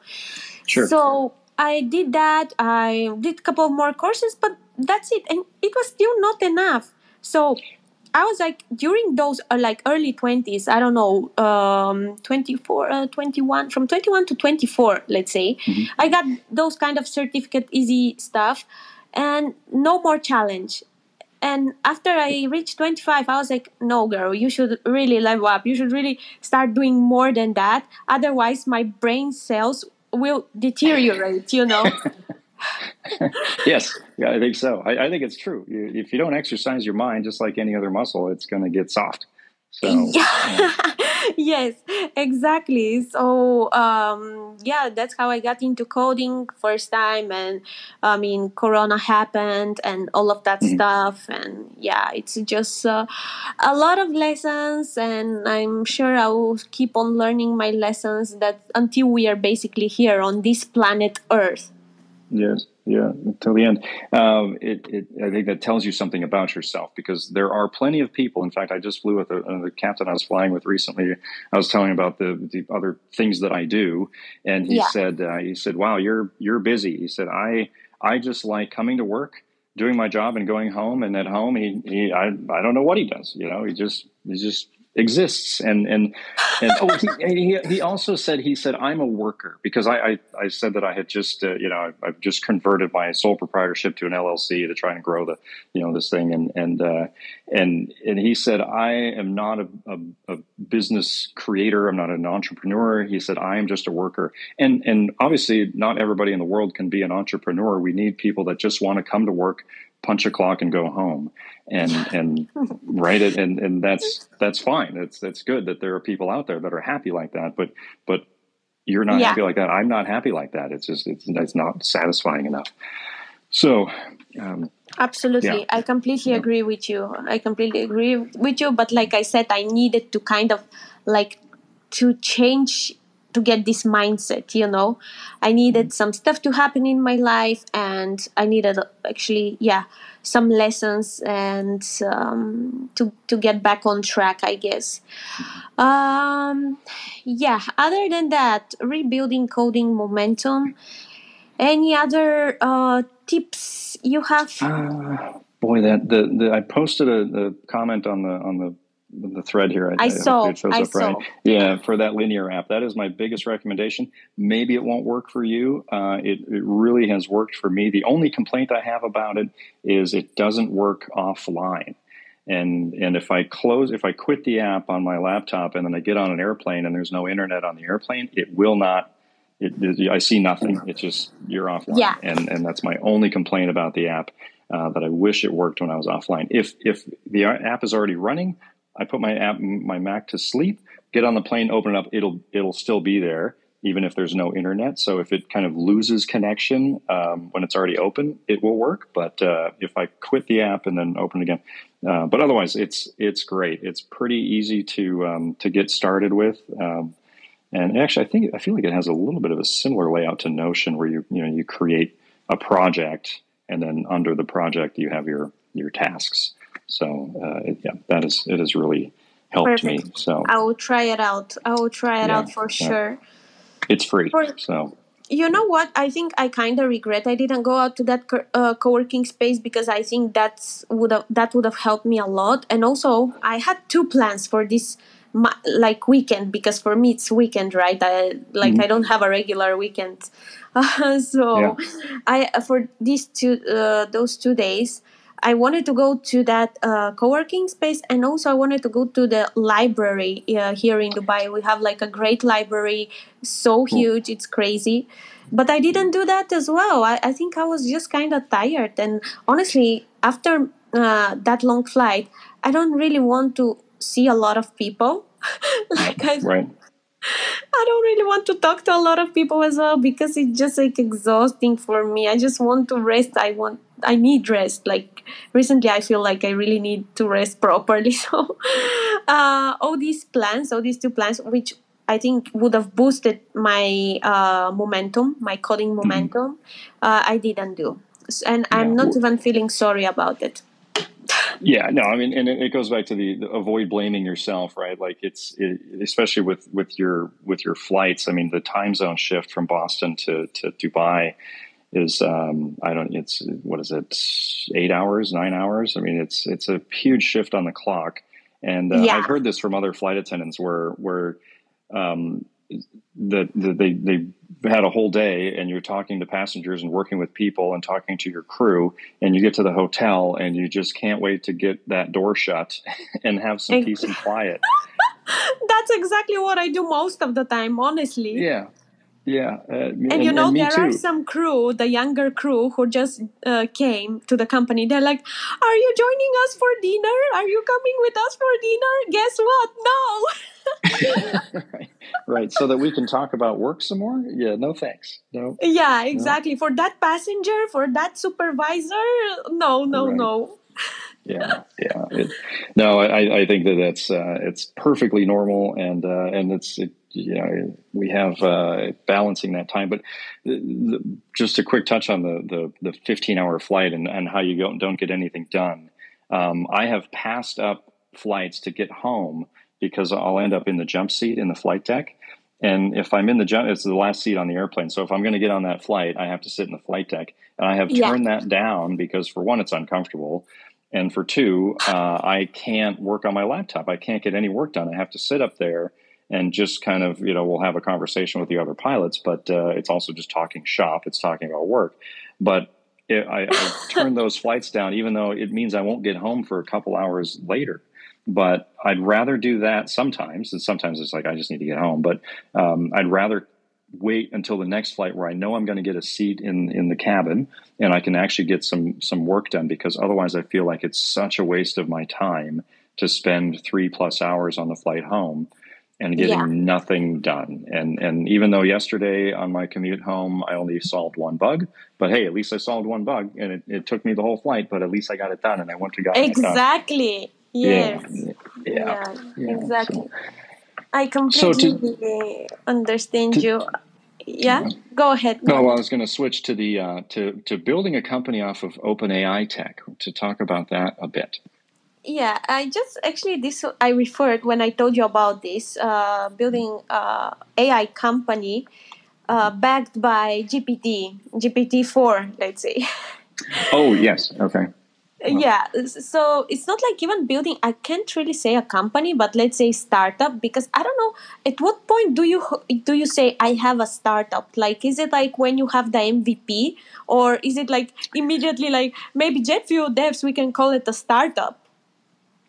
Sure. So i did that i did a couple of more courses but that's it and it was still not enough. So I was like during those uh, like early 20s, I don't know, um, 24, uh, 21, from 21 to 24, let's say, mm-hmm. I got those kind of certificate easy stuff and no more challenge. And after I reached 25, I was like, no, girl, you should really level up. You should really start doing more than that. Otherwise, my brain cells will deteriorate, you know? *laughs* *laughs* yes, yeah, I think so. I, I think it's true. You, if you don't exercise your mind, just like any other muscle, it's going to get soft. So, yeah. *laughs* yes, exactly. So, um, yeah, that's how I got into coding first time. And I mean, Corona happened and all of that mm-hmm. stuff. And yeah, it's just uh, a lot of lessons. And I'm sure I will keep on learning my lessons that until we are basically here on this planet Earth. Yes, yeah, until the end. Um, it, it, I think that tells you something about yourself because there are plenty of people. In fact, I just flew with a, uh, the captain I was flying with recently. I was telling about the, the other things that I do, and he yeah. said, uh, he said, "Wow, you're you're busy." He said, "I I just like coming to work." doing my job and going home and at home he, he I, I don't know what he does you know he just he just exists. And and and oh he, he, he also said he said I'm a worker because I I, I said that I had just uh, you know I've just converted my sole proprietorship to an LLC to try and grow the you know this thing. And and uh, and and he said I am not a, a, a, business creator. I'm not an entrepreneur. He said I am just a worker. And and obviously not everybody in the world can be an entrepreneur. We need people that just want to come to work punch a clock and go home. And and *laughs* write it and and that's that's fine. That's that's good that there are people out there that are happy like that but but you're not yeah. happy like that. I'm not happy like that. It's just it's, it's not satisfying enough. So um, absolutely. yeah. i completely yeah. agree with you. I completely agree with you but like i said i needed to kind of like to change to get this mindset you know? I needed mm-hmm. some stuff to happen in my life and i needed actually yeah some lessons and um, to to get back on track i guess. Um, yeah other than that rebuilding coding momentum. Any other uh, tips you have? Uh, boy that the, the i posted a, a comment on the on the the thread here. I saw, it shows I up right. saw. Yeah, for that linear app, that is my biggest recommendation. Maybe it won't work for you. Uh, it it really has worked for me. The only complaint I have about it is it doesn't work offline. And and if I close, if I quit the app on my laptop and then I get on an airplane and there's no internet on the airplane, it will not. It, it- I see nothing. It's just you're offline. Yeah. And and that's my only complaint about the app. Uh, that I wish it worked when I was offline. If if the app is already running, I put my app my Mac to sleep, get on the plane, open it up, it'll it'll still be there even if there's no internet. So if it kind of loses connection um, when it's already open, it will work. But uh, if I quit the app and then open it again, uh, but otherwise it's it's great. It's pretty easy to um, to get started with. Um, and actually, I think I feel like it has a little bit of a similar layout to Notion, where you you know you create a project, and then under the project you have your your tasks. So uh, it, yeah, that is it has really helped me. So I will try it out. I will try it Yeah, out for yeah. sure. it's free. For- So You know what? I think I kind of regret I didn't go out to that co- uh, co-working space because I think that's would have that would have helped me a lot. And also, I had two plans for this ma- like weekend because for me it's weekend, right? I like I don't have a regular weekend, uh, *laughs* so I for these two uh, those two days. I wanted to go to that uh, co-working space, and also I wanted to go to the library uh, here in Dubai. We have like a great library, so huge, it's crazy. But I didn't do that as well. I, I think I was just kind of tired, and honestly, after uh, that long flight, I don't really want to see a lot of people. *laughs* like I, right. I don't really want to talk to a lot of people as well because it's just like exhausting for me. I just want to rest. I want I need rest. Like recently I feel like I really need to rest *laughs* properly. So uh all these plans, all these two plans which I think would have boosted my uh, momentum, my coding momentum. Uh, I didn't do, and I'm not even feeling sorry about it. Yeah, no, I mean, and it, it goes back to the, the avoid blaming yourself, right? Like it's it, especially with with your with your flights. I mean, the time zone shift from Boston to to Dubai is um, I don't it's what is it eight hours nine hours? I mean, it's it's a huge shift on the clock, and uh, Yeah. I've heard this from other flight attendants where where um, that that they they had a whole day and you're talking to passengers and working with people and talking to your crew and you get to the hotel and you just can't wait to get that door shut *laughs* and have some peace and quiet. *laughs* That's exactly what I do most of the time, honestly. yeah. Yeah. Uh, and, and you know me there too. are some crew the younger crew who just uh, came to the company. They're like are you joining us for dinner? Are you coming with us for dinner? Guess what? No *laughs* right *laughs* right so that we can talk about work some more yeah no thanks no yeah exactly for that passenger for that supervisor no no Right. no yeah, yeah. It, no, I, I think that that's uh, it's perfectly normal, and uh, and it's it, you know we have uh, balancing that time. But the, the, just a quick touch on the the, the 15 hour flight and, and how you go, don't get anything done. Um, I have passed up flights to get home because I'll end up in the jump seat in the flight deck. And if I'm in the jump, it's the last seat on the airplane. So if I'm going to get on that flight, I have to sit in the flight deck, and I have Yeah. turned that down because for one, it's uncomfortable, and for two, uh, I can't work on my laptop. I can't get any work done. I have to sit up there and just kind of, you know, we'll have a conversation with the other pilots, but uh, it's also just talking shop. It's talking about work. But it, I, I turn those flights down, even though it means I won't get home for a couple hours later. But I'd rather do that sometimes, and sometimes it's like I just need to get home. But um, I'd rather wait until the next flight where I know I'm going to get a seat in in the cabin and I can actually get some some work done because otherwise I feel like it's such a waste of my time to spend 3 plus hours on the flight home and getting Yeah. nothing done. And and even though yesterday on my commute home I only solved one bug, but hey, at least I solved one bug and it, it took me the whole flight, but at least I got it done and I went to go exactly yes Yeah. yeah, Yeah. Exactly i So to- completely understand to- you yeah go ahead No, well, I was going to switch to the uh, to to building a company off of OpenAI tech to talk about that a bit. Yeah, I just actually this I referred when I told you about this uh, building uh, AI company uh, backed by GPT GPT four, let's say. Oh yes, okay. Yeah so it's not like even building i can't really say a company but let's say startup because i don't know at what point do you do you say i have a startup like is it like when you have the mvp or is it like immediately like maybe Jet-Fueled Devs we can call it a startup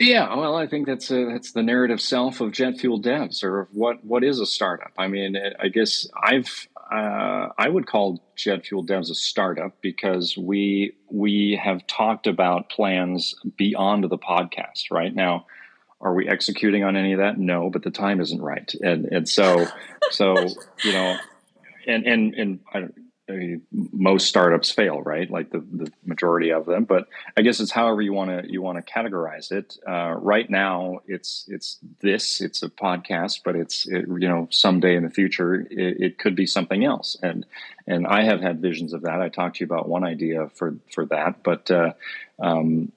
yeah, well, I think that's a, that's the narrative self of Jet-Fueled Devs, or what what is a startup. I mean, I guess I've uh, I would call Jet-Fueled Devs a startup because we we have talked about plans beyond the podcast. Right now, are we executing on any of that? No, but the time isn't right, and and so so you know, and and and I mean, most startups fail, right? Like the, the majority of them. But I guess it's however you want to you want to categorize it. Uh, right now, it's it's this. It's a podcast, but it's it, you know someday in the future it, it, could be something else. And and I have had visions of that. I talked to you about one idea for for that, but uh, um,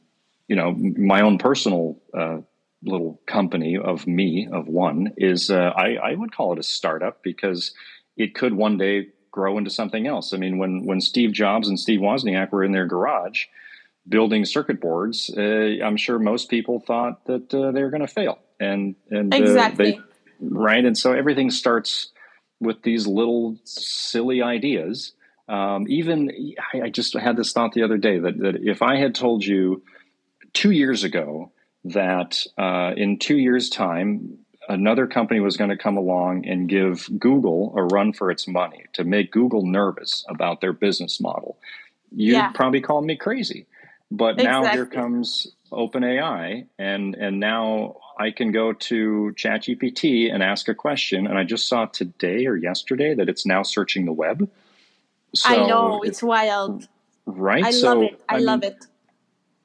you know my own personal. Uh, little company of me of one is uh, I, I would call it a startup because it could one day grow into something else. I mean, when when Steve Jobs and Steve Wozniak were in their garage building circuit boards, uh, I'm sure most people thought that uh, they were going to fail, and and exactly. Uh, they, right, and so everything starts with these little silly ideas. Um, even I, I just had this thought the other day that, that if I had told you two years ago that uh, in two years' time another company was going to come along and give Google a run for its money to make Google nervous about their business model, you'd yeah. probably call me crazy. But exactly. now here comes OpenAI, and and now I can go to ChatGPT and ask a question, and I just saw today or yesterday that it's now searching the web. So I know it's, wild, right? I so, love it. I, I love mean, it.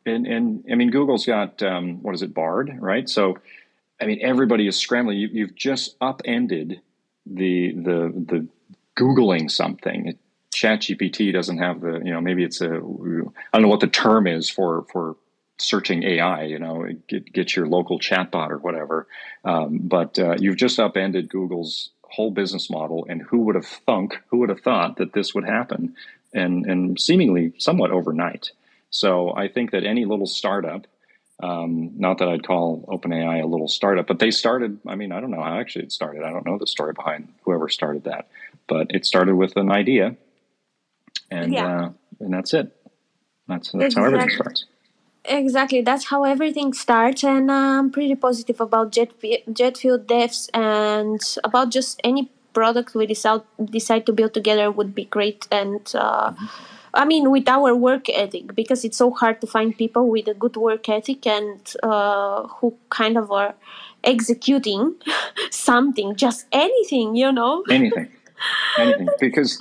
And and I mean, Google's got um, what is it, Bard, right? So I mean, everybody is scrambling. You, have just upended the the the googling something. ChatGPT doesn't have the you know maybe it's a I don't know what the term is for for searching AI. You know, get get your local chatbot or whatever. Um, but uh, you've just upended Google's whole business model. And who would have thunk? Who would have thought that this would happen? And and seemingly somewhat overnight. So I think that any little startup um, not that I'd call OpenAI a little startup, but they started. I mean, I don't know how actually it started. I don't know the story behind whoever started that, but it started with an idea, and yeah. uh, and that's it. That's that's exactly. how everything starts. Exactly, that's how everything starts, and I'm pretty positive about jet Jet-Fueled Devs and about just any product we decide decide to build together would be great and. Uh, mm-hmm I mean, with our work ethic, because it's so hard to find people with a good work ethic and uh, who kind of are executing *laughs* something, just anything, you know. *laughs* Anything, anything, because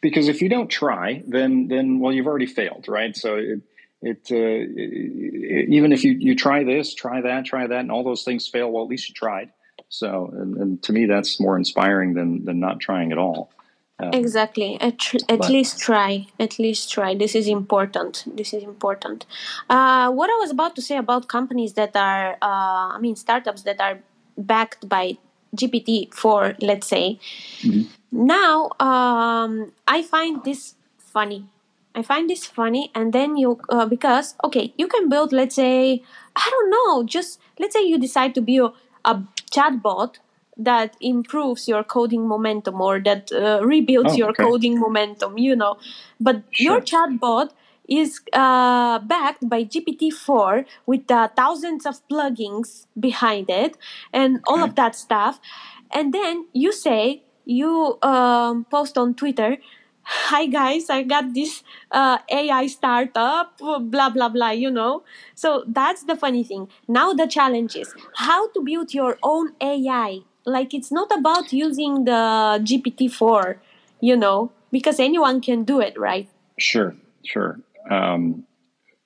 because if you don't try, then then well, you've already failed, right? So it, it, uh, it, even if you you try this, try that, try that, and all those things fail, well, at least you tried. So, and, and to me, that's more inspiring than than not trying at all. Um, exactly. At, tr- at but, least try. At least try. This is important. This is important. Uh, what I was about to say about companies that are, uh, I mean, startups that are backed by GPT four, let's say. Mm-hmm. Now, um, I find this funny. I find this funny, and then you uh, because okay, you can build, let's say, I don't know, just let's say you decide to build a chatbot that improves your coding momentum or that uh, rebuilds oh, your okay. coding momentum you know but sure. your chatbot is uh, backed by GPT-4 with uh, thousands of plugins behind it and all okay. of that stuff. And then you say, you um, post on Twitter, hi guys, I got this uh, AI startup, blah, blah, blah, you know. So that's the funny thing. Now the challenge is how to build your own AI like it's not about using the GPT-4, you know, because anyone can do it, right? Sure, sure. Um,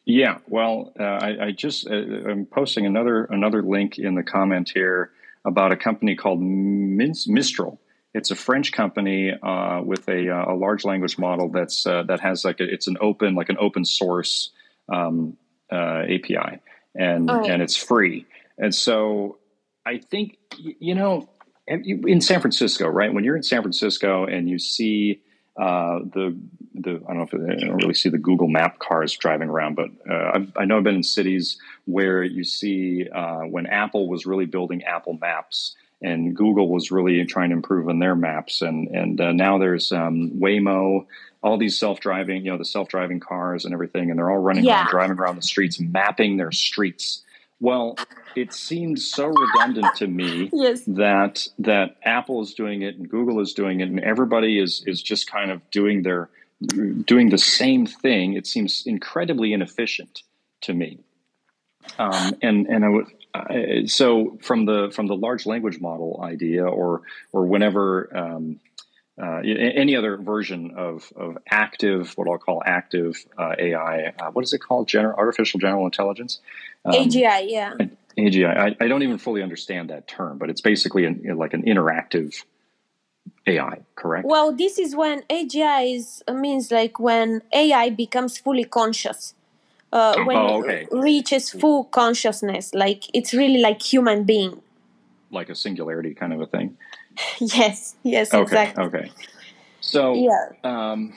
yeah, well, uh, I, I, just uh, I'm posting another another link in the comment here about a company called Mistral. It's a French company uh, with a, uh, a, large language model that's uh, that has like a, it's an open like an open source um, uh, API and oh. and it's free. And so I think you know in San Francisco, right? When you're in San Francisco and you see uh, the the I don't know if I don't really see the Google Map cars driving around, but uh, I've, i know I've been in cities where you see uh, when Apple was really building Apple Maps and Google was really trying to improve on their maps, and and uh, now there's um, Waymo, all these self-driving, you know, the self-driving cars and everything, and they're all running Yeah. around, driving around the streets, mapping their streets. Well, it seems so redundant to me Yes. that that Apple is doing it and Google is doing it and everybody is is just kind of doing their doing the same thing. It seems incredibly inefficient to me. Um, and and I would uh, so from the from the large language model idea or or whenever um, uh, any other version of of active what I'll call active uh, AI uh, what is it called Gener- artificial general intelligence Um, AGI, yeah. AGI. I, I don't even fully understand that term, but it's basically an, like an interactive AI, correct? Well, this is when AGI is means like when AI becomes fully conscious. Uh, when Oh, it reaches full consciousness, like it's really like human being. like a singularity kind of a thing. *laughs* Yes, yes, Okay, exactly. okay. So, Yeah. um,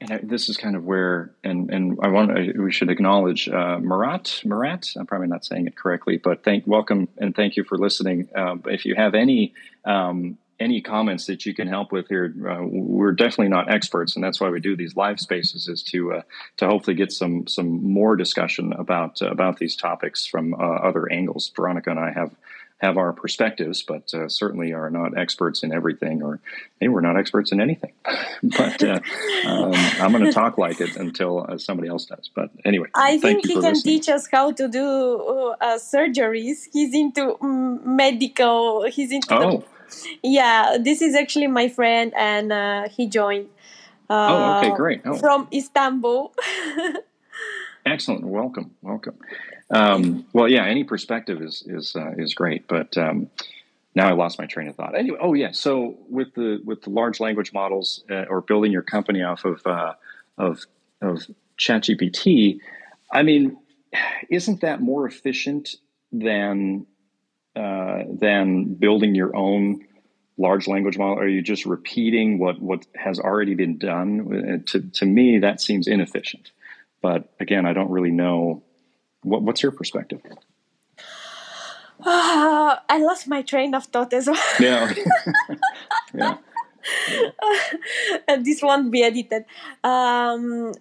and I, this is kind of where, and and I want I, we should acknowledge uh, Marat. Marat, I'm probably not saying it correctly, but thank, welcome, and thank you for listening. Um, if you have any um, any comments that you can help with here, uh, we're definitely not experts, and that's why we do these live spaces is to uh, to hopefully get some some more discussion about uh, about these topics from uh, other angles. Veronika and I have have our perspectives, but uh, certainly are not experts in everything, or hey, we're not experts in anything. *laughs* but uh, um, I'm going to talk like it until uh, somebody else does. But anyway, I think he can listening. teach us how to do uh, surgeries. He's into mm, medical. He's into the Oh, Yeah, this is actually my friend, and uh, he joined. Uh, oh, okay, great. Oh, From Istanbul. *laughs* excellent. Welcome, welcome. Um, well, yeah, any perspective is is uh, is great, but um, now I lost my train of thought. Anyway, oh yeah, so with the with the large language models uh, or building your company off of uh, of of ChatGPT, I mean, isn't that more efficient than uh, than building your own large language model? Are you just repeating what what has already been done? Uh, To to me, that seems inefficient. But again, I don't really know. What, what's your perspective? Ah, I lost my train of thought as well. Yeah, *laughs* yeah. and this won't be edited. Um,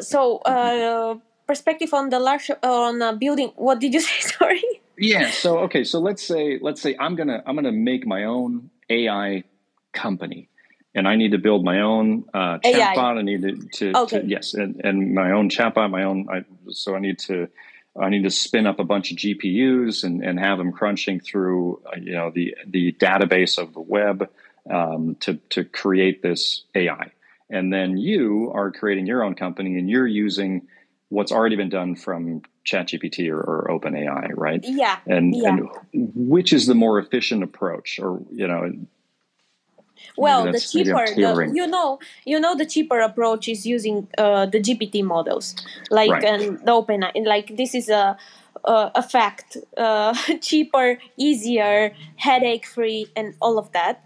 so, uh, perspective on the large on uh, building. What did you say? *laughs* Sorry. Yeah. So okay. So let's say let's say I'm gonna I'm gonna make my own AI company, and I need to build my own uh, chatbot. I need to, to, Okay. to yes, and, and my own chatbot, my own. I, so I need to I need to spin up a bunch of GPUs and, and have them crunching through uh, you know the the database of the web um, to to create this AI. And then you are creating your own company, and you're using what's already been done from ChatGPT or, or OpenAI, right? Yeah. and Yeah. and which is the more efficient approach or you know Well, the that's- maybe I'm cheaper, the, you know, you know, the cheaper approach is using uh, the GPT models, like Right. and the open, like this is a a, a fact, uh, *laughs* cheaper, easier, headache free, and all of that.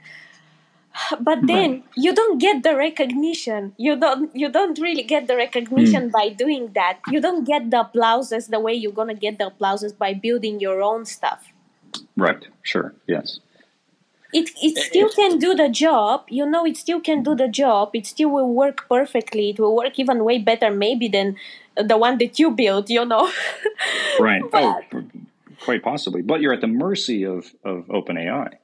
But then you don't get the recognition. You don't. You don't really get the recognition by doing that. You don't get the applauses the way you're gonna get the applauses by building your own stuff. right sure yes it it still can do the job. You know it still can do the job. It still will work perfectly. It will work even way better maybe than the one that you built you know. *laughs* Right. Oh quite possibly. But you're at the mercy of of OpenAI.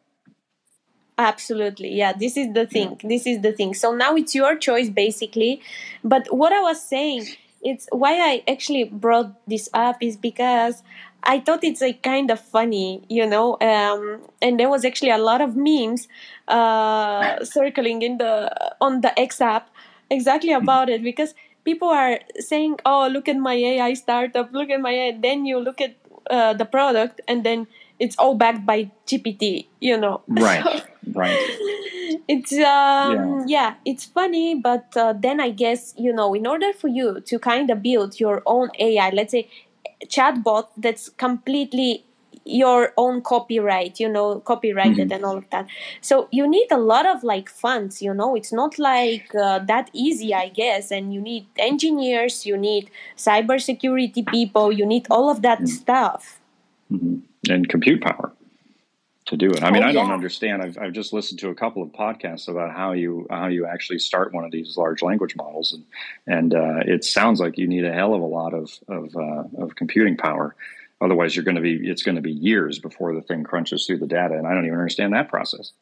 Absolutely. Yeah this is the thing. This is the thing. So now it's your choice basically. But what i was saying it's why i actually brought this up is because i thought it's like kind of funny you know um, and there was actually a lot of memes uh, circling in the on the x app exactly about it because people are saying oh look at my ai startup look at my AI. then you look at uh, the product and then it's all backed by gpt you know? *laughs* Right right. it's um yeah, it's funny but uh, then i guess you know in order for you to kind of build your own ai let's say chatbot that's completely your own copyright you know copyrighted Mhm. and all of that. So you need a lot of like funds you know? It's not like uh, that easy i guess and you need engineers you need cybersecurity people you need all of that Mm. stuff. Hmm and compute power to do it. I mean, Oh, I don't yeah. understand. I've, I've just listened to a couple of podcasts about how you how you actually start one of these large language models, and and uh, it sounds like you need a hell of a lot of of, uh, of computing power. Otherwise, you're going to be it's going to be years before the thing crunches through the data, and I don't even understand that process.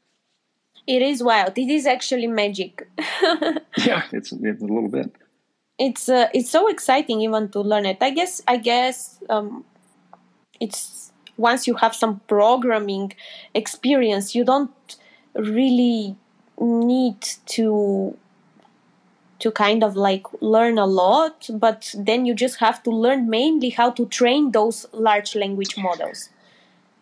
it is wild it is actually magic *laughs* Yeah, it's it's a little bit. it's uh, it's so exciting even to learn it. I guess I guess um, it's once you have some programming experience, you don't really need to to kind of like learn a lot, but then you just have to learn mainly how to train those large language models.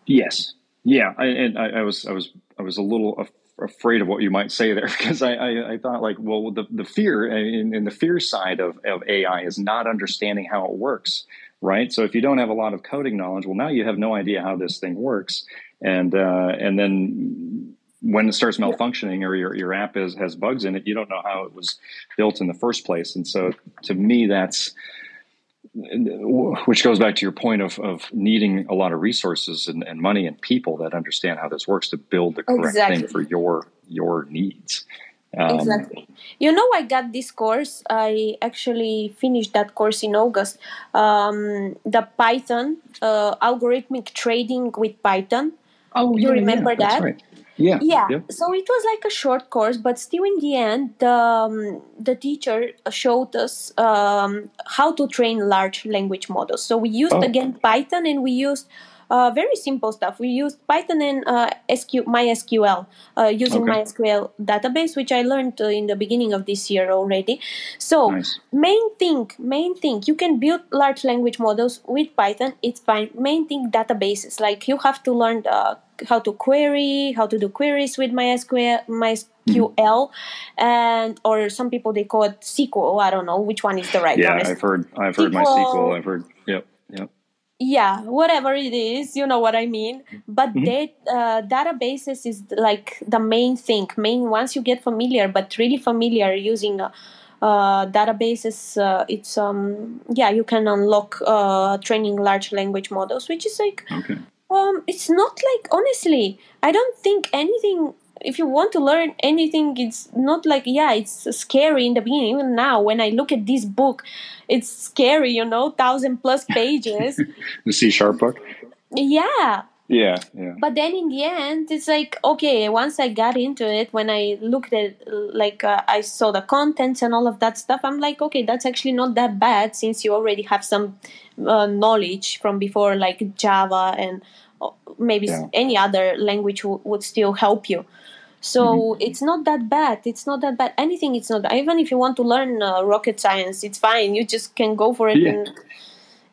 Yes. Yeah. I, and I, I was, I was, I was a little af- afraid of what you might say there *laughs* because I, I, I thought like, well, the, the fear in, in the fear side of, of AI is not understanding how it works. Right. So if you don't have a lot of coding knowledge, well, now you have no idea how this thing works. And, uh, and then when it starts malfunctioning or your, your app is, has bugs in it, you don't know how it was built in the first place. And so to me, that's, which goes back to your point of, of needing a lot of resources and, and money and people that understand how this works to build the correct Exactly. thing for your your needs. Um, exactly. You know, I got this course. I actually finished that course in August. Um, the Python uh, algorithmic trading with Python. Oh, You remember that's that? right. Yeah. Yeah. Yep. So it was like a short course, but still, in the end, the um, the teacher showed us um, how to train large language models. So we used Oh. again Python, and we used. Uh, very simple stuff. We used Python and uh, SQ, MySQL uh, using Okay. MySQL database, which I learned uh, in the beginning of this year already. So Nice. main thing main thing you can build large language models with python it's fine main thing databases like you have to learn uh, how to query how to do queries with mysql mysql and or some people they call it sql i don't know which one is the right Yeah, one I've heard. I've heard my SQL. SQL. I've heard. Yep. Yep. Yeah whatever it is you know what i mean but Mhm. that uh, databases is like the main thing main once you get familiar but really familiar using uh, uh, databases uh, it's um yeah you can unlock uh, training large language models which is like Okay. um it's not like honestly i don't think anything if you want to learn anything it's not like yeah it's scary in the beginning even now when i look at this book it's scary you know thousand plus pages *laughs* The C sharp book. yeah Yeah. Yeah. but then in the end it's like okay once i got into it when i looked at like uh, i saw the contents and all of that stuff i'm like okay that's actually not that bad since you already have some uh, knowledge from before like java and uh, maybe Yeah. any other language w- would still help you so it's not that bad. It's not that bad. Anything it's not even if you want to learn uh, rocket science it's fine. You just can go for it Yeah. and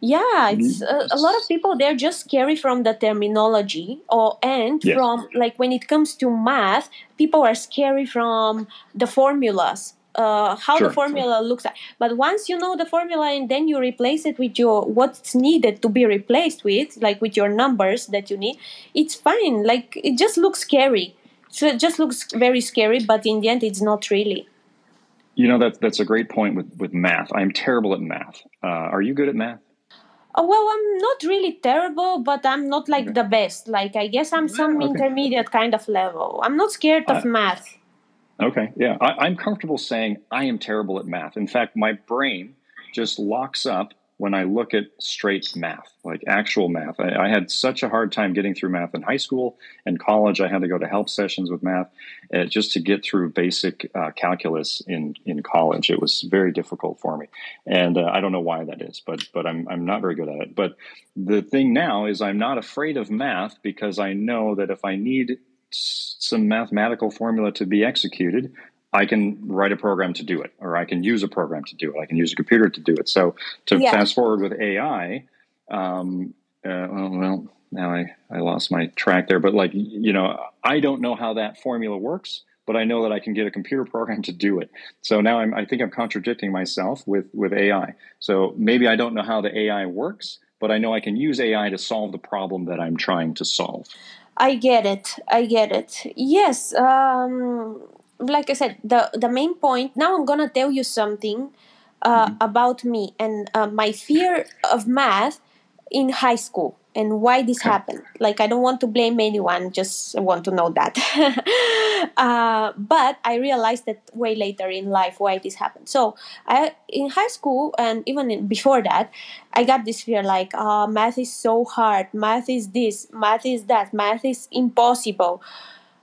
yeah it's a, a lot of people they're just scary from the terminology or and Yes. from like when it comes to math people are scary from the formulas. Uh, how Sure, the formula looks like. But once you know the formula and then you replace it with your what's needed to be replaced with like with your numbers that you need it's fine. Like it just looks scary so it just looks very scary but in the end it's not really You know that that's a great point with with math. I'm terrible at math. Uh, are you good at math? Oh, well, I'm not really terrible, but I'm not like Okay. the best. Like, I guess I'm some okay. intermediate kind of level. I'm not scared of Uh, math. Okay, yeah, I, I'm comfortable saying I am terrible at math. In fact, my brain just locks up when I look at straight math, like actual math. I, I had such a hard time getting through math in high school and college. I had to go to help sessions with math uh, just to get through basic uh, calculus in in college. It was very difficult for me, and uh, I don't know why that is, but but I'm I'm not very good at it. But the thing now is I'm not afraid of math because I know that if I need some mathematical formula to be executed, I can write a program to do it, or I can use a program to do it. I can use a computer to do it. So to Yeah. fast forward with AI, um, uh, well, now I, I lost my track there, but like, you know, I don't know how that formula works, but I know that I can get a computer *laughs* program to do it. So now I'm, I think I'm contradicting myself with, with AI. So maybe I don't know how the AI works, but I know I can use AI to solve the problem that I'm trying to solve. I get it. I get it. Yes. Um, like I said, the the main point. Now I'm gonna tell you something uh, mm-hmm. about me and uh, my fear of math in high school and why this okay. happened. Like, I don't want to blame anyone, just want to know that. *laughs* uh, but I realized that way later in life why this happened. So, I in high school and even in, before that, I got this fear like, uh, math is so hard, math is this, math is that, math is impossible.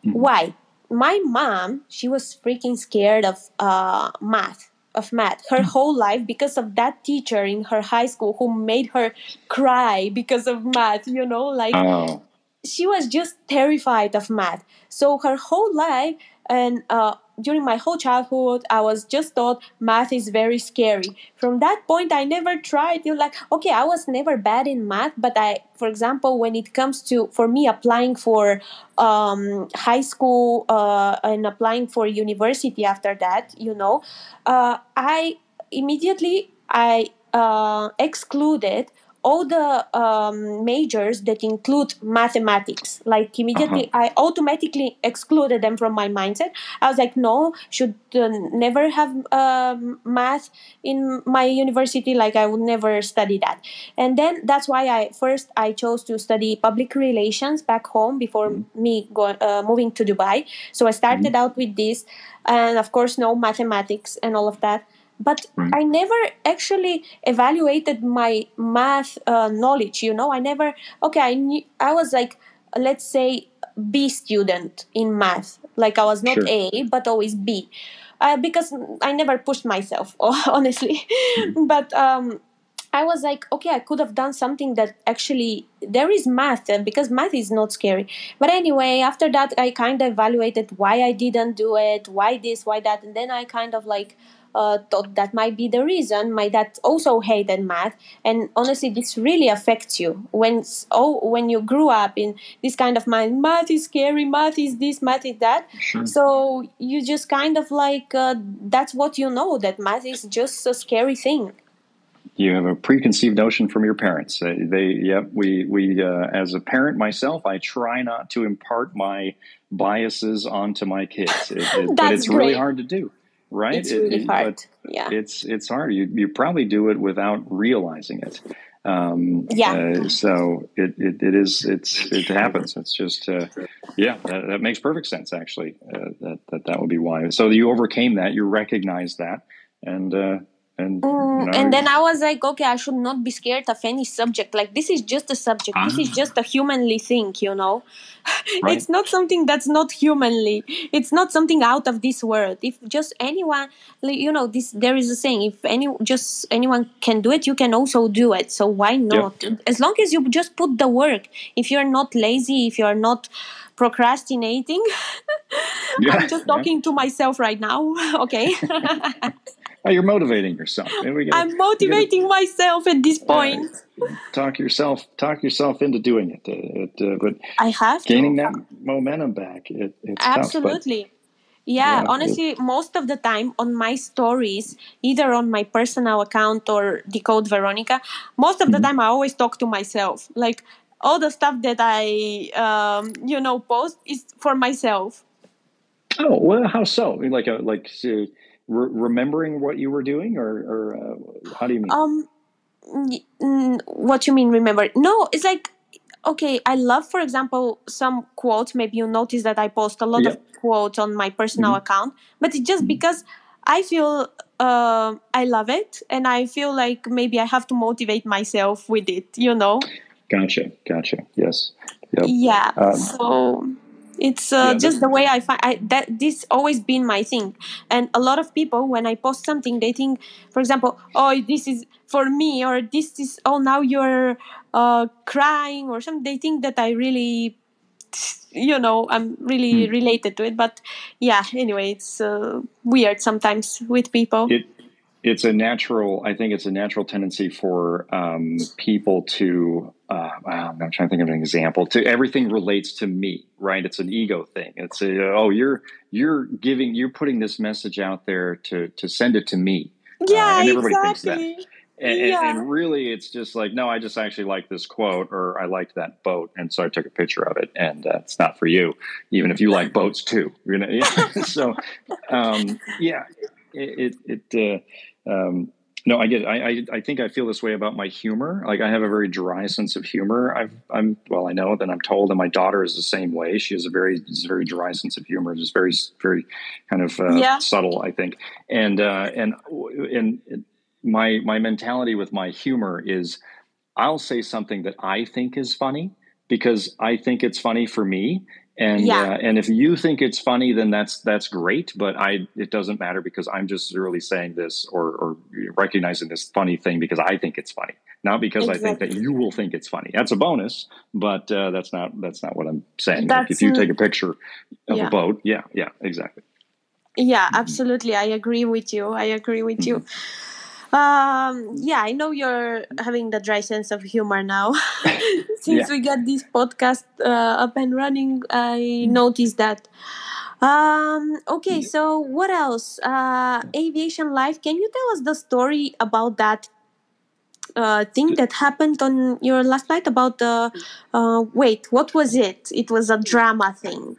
Mm-hmm. Why? My mom, she was freaking scared of uh, math of math her hmm. whole life because of that teacher in her high school who made her cry because of math you know like oh. she was just terrified of math so her whole life and uh, during my whole childhood i was just taught math is very scary. From that point i never tried. You like okay i was never bad in math but i for example when it comes to for me applying for um, high school uh, and applying for university after that you know uh, i immediately i uh, excluded all the um, majors that include mathematics like immediately uh-huh. i automatically excluded them from my mindset i was like no should uh, never have um, math in my university like i would never study that and then that's why i first i chose to study public relations back home before mm-hmm. me going uh, moving to dubai so i started mm-hmm. out with this and of course no mathematics and all of that but right. i never actually evaluated my math uh, knowledge you know i never okay i knew i was like let's say b student in math like i was not sure. a but always b uh, because i never pushed myself *laughs* honestly mm. but um, I was like, okay, I could have done something that actually there is math because math is not scary. But anyway, after that, I kind of evaluated why I didn't do it, why this, why that, and then I kind of like uh, thought that might be the reason. My dad also hated math, and honestly, this really affects you when oh when you grew up in this kind of mind. Math is scary. Math is this. Math is that. Sure. So you just kind of like uh, that's what you know that math is just a scary thing you have a preconceived notion from your parents. They, they yep. We, we, uh, as a parent myself, I try not to impart my biases onto my kids, it, it, but *laughs* it's great. really hard to do right? It's really it, hard. Yeah, it's it's hard. You you probably do it without realizing it. Um, yeah. Uh, so it, it, it is it's it happens. It's just uh, yeah, that, that, makes perfect sense. Actually, uh, that that that would be why. So you overcame that. You recognized that, and uh, and mm, and then i was like okay i should not be scared of any subject. Like this is just a subject. This is ah. just a humanly thing you know? *laughs* Right. it's not something that's not humanly. It's not something out of this world. If just anyone you know this there is a saying if any just anyone can do it you can also do it. So why not? Yep. as long as you just put the work. If you're not lazy if you're not procrastinating *laughs* yeah, i'm just talking yeah. to myself right now. *laughs* Okay Oh, you're motivating yourself. Gotta, I'm motivating gotta, myself at this point. Uh, talk yourself, talk yourself into doing it. Uh, it uh, but I have gaining to. that momentum back. It, Absolutely. Tough, yeah, yeah, honestly, it, most of the time on my stories, either on my personal account or Decode Veronika, most of the mm-hmm. time I always talk to myself. Like all the stuff that I, um, you know, post is for myself. Oh well, how so? Like a like. Uh, re- remembering what you were doing, or, or uh, how do you mean? Um, what you mean remember? No, it's like okay. I love, for example, some quotes. Maybe you notice that I post a lot of quotes on my personal mm-hmm. account, but it's just mm-hmm. because I feel uh, I love it, and I feel like maybe I have to motivate myself with it. You know. Gotcha. Gotcha. Yes. Yep. Yeah. Um, so it's uh, yeah, just the way i find I, that this always been my thing. And a lot of people when i post something they think for example oh this is for me or this is oh now you're uh, crying or something. They think that i really you know i'm really hmm. related to it. But yeah anyway it's uh, weird sometimes with people. It, it's a natural i think it's a natural tendency for um, people to uh, i'm trying to think of an example to everything relates to me right it's an ego thing it's a oh you're you're giving you're putting this message out there to to send it to me yeah uh, and everybody exactly. thinks that and, Yeah. and really it's just like no i just actually like this quote or i liked that boat and so i took a picture of it and uh, it's not for you even if you like boats too you know yeah. *laughs* so um, yeah it it, it uh, um, no i get it. I, I i think i feel this way about my humor like i have a very dry sense of humor i've i'm well i know that i'm told and my daughter is the same way she has a very a very dry sense of humor just very very kind of uh, Yeah. subtle i think and uh and and my my mentality with my humor is I'll say something that I think is funny because I think it's funny for me. And Yeah. uh, and if you think it's funny, then that's that's great. But I it doesn't matter because I'm just really saying this or, or recognizing this funny thing because I think it's funny, not because I think that you will think it's funny. That's a bonus, but uh, that's not that's not what I'm saying. Like if you take a picture of Yeah. a boat, yeah, yeah, exactly. Yeah, absolutely. I agree with you. I agree with you. Um, yeah, I know you're having the dry sense of humor now. *laughs* Since Yeah. we got this podcast uh, up and running, I noticed that. Um, okay, so what else? Uh, aviation life. Can you tell us the story about that uh, thing that happened on your last flight? About the uh, wait, what was it? It was a drama thing.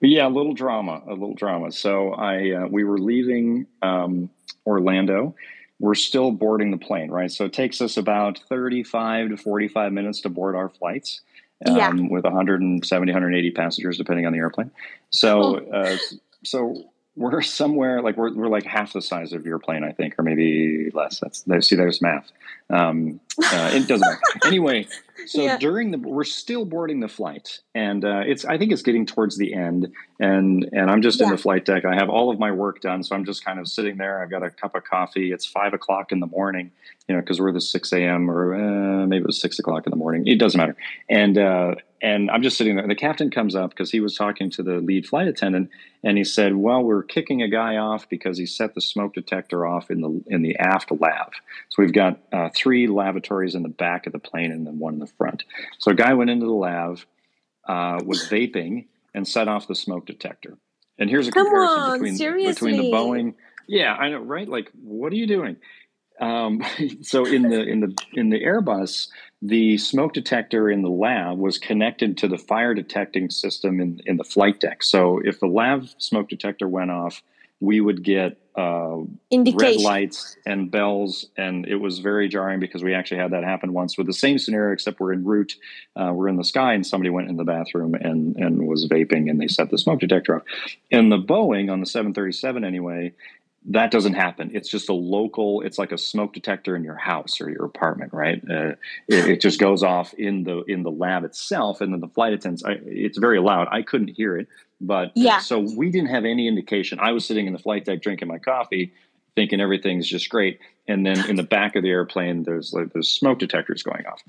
Yeah, a little drama, a little drama. So I, uh, we were leaving um, Orlando. We're still boarding the plane, right? So it takes us about 35 to 45 minutes to board our flights um, Yeah. with 170, 180 passengers, depending on the airplane. So, uh, so we're somewhere like we're, we're like half the size of your plane, I think, or maybe less. That's see, there's math. Um, uh, it doesn't matter. *laughs* Anyway, so Yeah. during the we're still boarding the flight, and uh, it's I think it's getting towards the end, and and I'm just in the flight deck. I have all of my work done, so I'm just kind of sitting there. I've got a cup of coffee. It's five o'clock in the morning, you know, because we're the six a.m. or uh, maybe it was six o'clock in the morning. It doesn't matter. And uh, and I'm just sitting there. The captain comes up because he was talking to the lead flight attendant, and he said, "Well, we're kicking a guy off because he set the smoke detector off in the in the aft lav. So we've got uh, three lavatories in the back of the plane and then one in the front. So a guy went into the lav, uh, was vaping, and set off the smoke detector. And here's a Come comparison on, between between the? Boeing. Yeah, I know, right? Like, what are you doing? Um, *laughs* so in the in the in the Airbus, the smoke detector in the lav was connected to the fire detecting system in in the flight deck. So if the lav smoke detector went off, we would get uh, red lights and bells, and it was very jarring because we actually had that happen once with the same scenario, except we're en route, uh, we're in the sky, and somebody went in the bathroom and and was vaping, and they set the smoke detector off. In the Boeing on the 737, anyway, that doesn't happen. It's just a local. It's like a smoke detector in your house or your apartment, right? Uh, it, it just goes off in the in the lav itself, and then the flight attendants. I, it's very loud. I couldn't hear it, but Yeah. so we didn't have any indication. I was sitting in the flight deck drinking my coffee, thinking everything's just great, and then in the back of the airplane, there's like there's smoke detectors going off.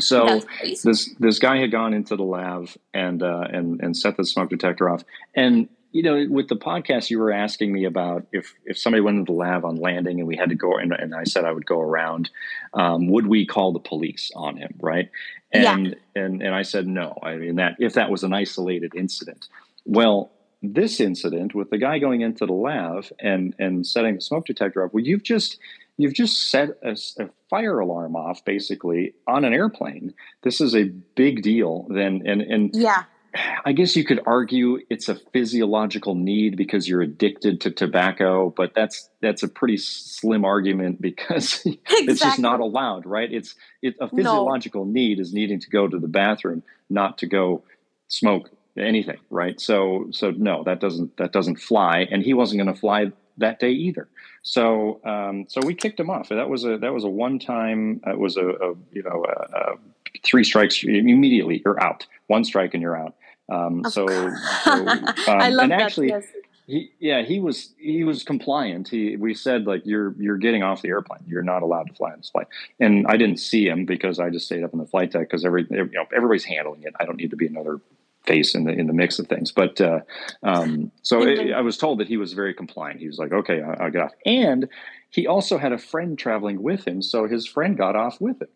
So this this guy had gone into the lav and uh, and and set the smoke detector off. And you know, with the podcast, you were asking me about if if somebody went into the lav on landing and we had to go, and, and I said I would go around. Um, would we call the police on him? Right? Yeah. And and and I said no. I mean that if that was an isolated incident. Well, this incident with the guy going into the lav and and setting the smoke detector up. Well, you've just you've just set a, a fire alarm off basically on an airplane. This is a big deal. Then and and Yeah. I guess you could argue it's a physiological need because you're addicted to tobacco, but that's that's a pretty slim argument *laughs* because it's just not allowed, right? It's it, a No. physiological need is needing to go to the bathroom, not to go smoke anything, right? So so no, that doesn't that doesn't fly, and he wasn't going to fly that day either. So um, so we kicked him off. That was a that was a one time. It was a, a you know a, a three strikes immediately you're out. One strike and you're out. Um, so, so *laughs* um, I love and that. actually Yes. he yeah he was he was compliant. He we said like you're you're getting off the airplane. You're not allowed to fly on this flight. And I didn't see him because I just stayed up in the flight deck because every you know everybody's handling it. I don't need to be another face in the in the mix of things. But uh, um, so Mhm. I, I was told that he was very compliant. He was like, okay, I, I'll get off. And he also had a friend traveling with him, so his friend got off with him.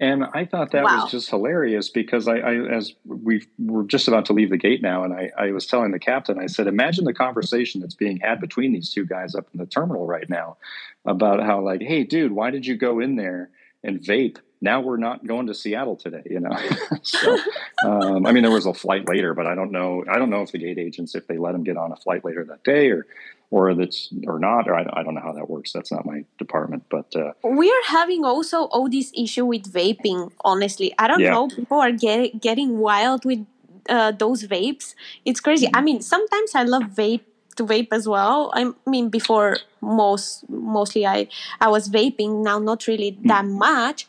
And I thought that Wow. was just hilarious because I, I as we were just about to leave the gate now, and I, I was telling the captain, I said, imagine the conversation that's being had between these two guys up in the terminal right now about how like, hey, dude, why did you go in there and vape? Now we're not going to Seattle today, you know. *laughs* so, um, I mean, there was a flight later, but I don't know. I don't know if the gate agents if they let him get on a flight later that day or or that's or not. Or I, I don't know how that works. That's not my department, but. Uh, we are having also all this issue with vaping honestly i don't Yeah. know people are get, getting wild with uh, those vapes it's crazy Mm-hmm. i mean sometimes i love vape to vape as well i mean before most mostly i i was vaping now not really Mm-hmm. that much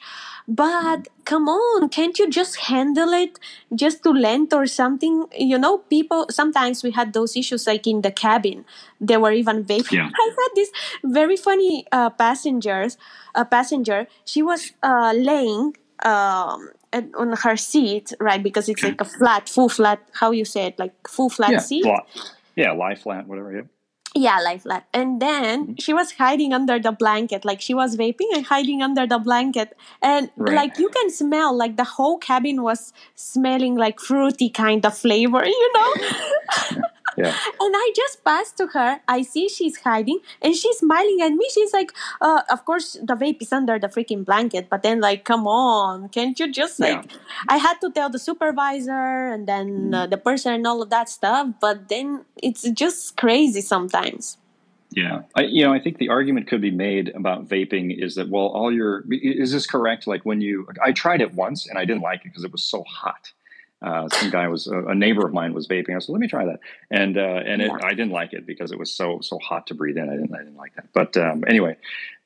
but come on can't you just handle it? Just to length or something? You know people sometimes we had those issues like in the cabin. They were even *laughs* vaping Yeah. i had this very funny uh, passengers a passenger. She was uh, laying um, on her seat right? Because it's like a flat full flat how you say it? Like full flat yeah, seat? Li- yeah, lie flat, whatever. Yeah. Yeah, lie flat. And then Mm-hmm. she was hiding under the blanket, like she was vaping and hiding under the blanket. And Right. like you can smell, like the whole cabin was smelling like fruity kind of flavor, *laughs* you know? Yeah. and I just passed to her. I see she's hiding and she's smiling at me. She's like, uh, of course, the vape is under the freaking blanket. But then, like, come on, can't you just like. Yeah. I had to tell the supervisor and then uh, the person and all of that stuff. But then it's just crazy sometimes. Yeah, I, you know, I think the argument could be made about vaping is that well, all your is this correct? Like when you, I tried it once and I didn't like it because it was so hot. Uh, some guy was a, neighbor of mine was vaping. I said, "Let me try that," and uh, and it, I didn't like it because it was so so hot to breathe in. I didn't I didn't like that. But um, anyway,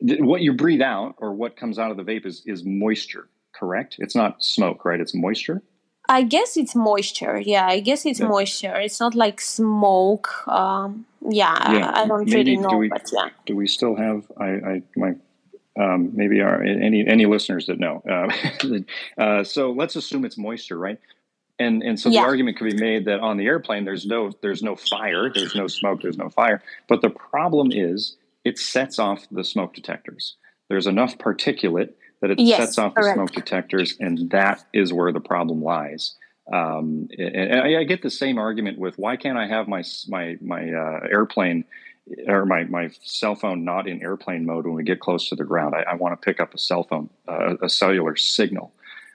th- what you breathe out or what comes out of the vape is is moisture. Correct? It's not smoke, right? It's moisture. I guess it's moisture. Yeah, I guess it's Yeah. moisture. It's not like smoke. Um, yeah, Yeah, I, I don't maybe really do know, we- but yeah. do we still have I, I my um, maybe our any any listeners that know uh, *laughs* uh, so let's assume it's moisture right and and so Yeah. the argument could be made that on the airplane there's no there's no fire there's no smoke there's no fire. But the problem is it sets off the smoke detectors. There's enough particulate that it Yes, sets off the smoke detectors and that is where the problem lies. Um, and, and I, I get the same argument with why can't I have my my my uh, airplane or my, my cell phone not in airplane mode when we get close to the ground. I, I want to pick up a cell phone, uh, a cellular signal,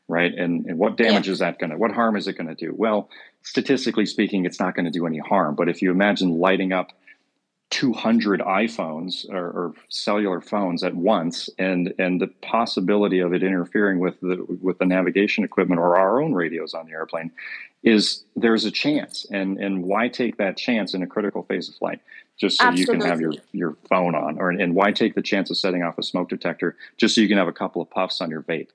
right? And, and what damage is that going to, what harm is it going to do? Well, statistically speaking, it's not going to do any harm. But if you imagine lighting up 200 iPhones or, or cellular phones at once, and and the possibility of it interfering with the with the navigation equipment or our own radios on the airplane, is there's a chance. And and why take that chance in a critical phase of flight? Just so you can have your your phone on, or and why take the chance of setting off a smoke detector just so you can have a couple of puffs on your vape?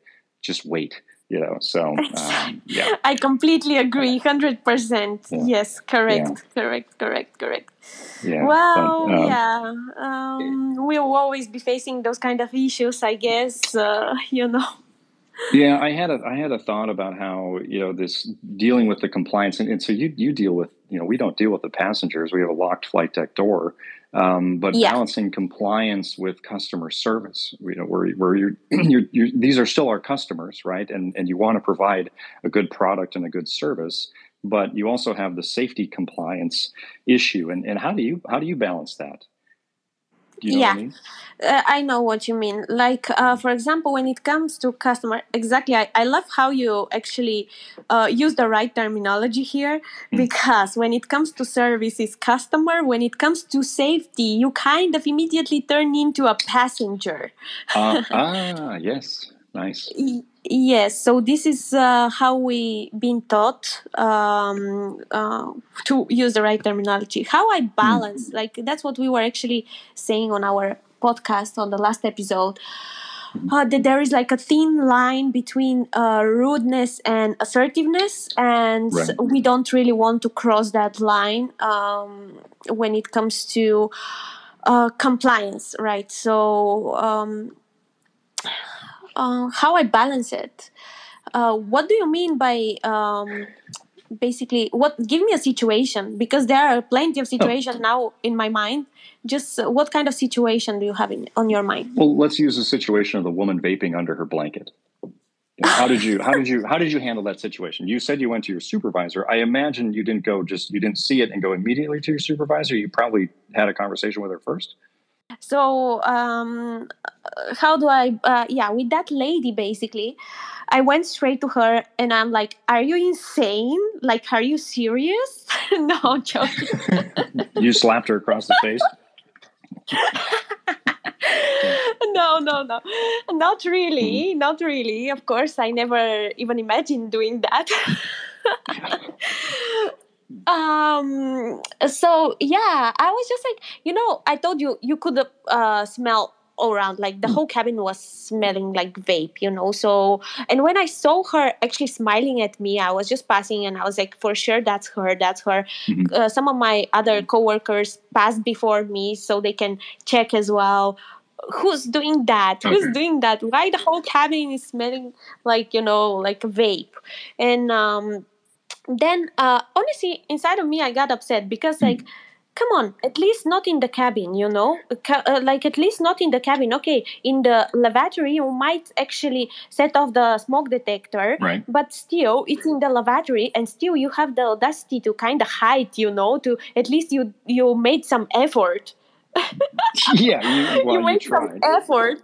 Just wait, you know. So *laughs* um, yeah. I completely agree, hundred percent. Yeah. Yes, correct, correct, correct, correct. Yeah. well, but, um, yeah, um, we will always be facing those kind of issues, I guess. Uh, *laughs* you know. Yeah, I had a I had a thought about how you know this dealing with the compliance, and, and so you you deal with you know we don't deal with the passengers. We have a locked flight deck door, um, but Yeah. balancing compliance with customer service. You know where where you're, *clears throat* you're, you're these are still our customers, right? And and you want to provide a good product and a good service, but you also have the safety compliance issue. And and how do you how do you balance that? You know what I Yeah. mean? Uh, I know what you mean. Like, uh, for example, when it comes to customer, exactly. I, I love how you actually uh, use the right terminology here Hmm. because when it comes to services, customer. When it comes to safety, you kind of immediately turn into a passenger. Uh, *laughs* ah, yes, nice. Yes, so this is uh, how we been taught um, uh, to use the right terminology. How I balance, like that's what we were actually saying on our podcast on the last episode. Uh, that there is like a thin line between uh, rudeness and assertiveness, and Right. we don't really want to cross that line um, when it comes to uh, compliance, right? So. Um, uh, how I balance it. Uh, what do you mean by um, basically what? Give me a situation because there are plenty of situations now in my mind. Just uh, what kind of situation do you have in, on your mind? Well, let's use the situation of the woman vaping under her blanket. how did you how did you how did you handle that situation you said you went to your supervisor i imagine you didn't go just you didn't see it and go immediately to your supervisor you probably had a conversation with her first so um, how do i uh, yeah with that lady basically i went straight to her and i'm like are you insane like are you serious *laughs* no I'm joking *laughs* you slapped her across the face *laughs* no, no, no, not really, mm-hmm. not really. Of course, I never even imagined doing that. Um. So yeah, I was just like, you know, I told you you could uh, smell around like the mm. whole cabin was smelling like vape you know so and when i saw her actually smiling at me i was just passing and i was like for sure that's her that's her mm-hmm. uh, some of my other coworkers passed before me so they can check as well who's doing that okay. who's doing that why the whole cabin is smelling like you know like vape and um then uh honestly inside of me i got upset because like mm. come on at least not in the cabin you know uh, like at least not in the cabin okay in the lavatory you might actually set off the smoke detector right. but still it's in the lavatory and still you have the audacity to kind of hide you know to at least you you made some effort *laughs* *laughs* yeah, you, well, you make some effort.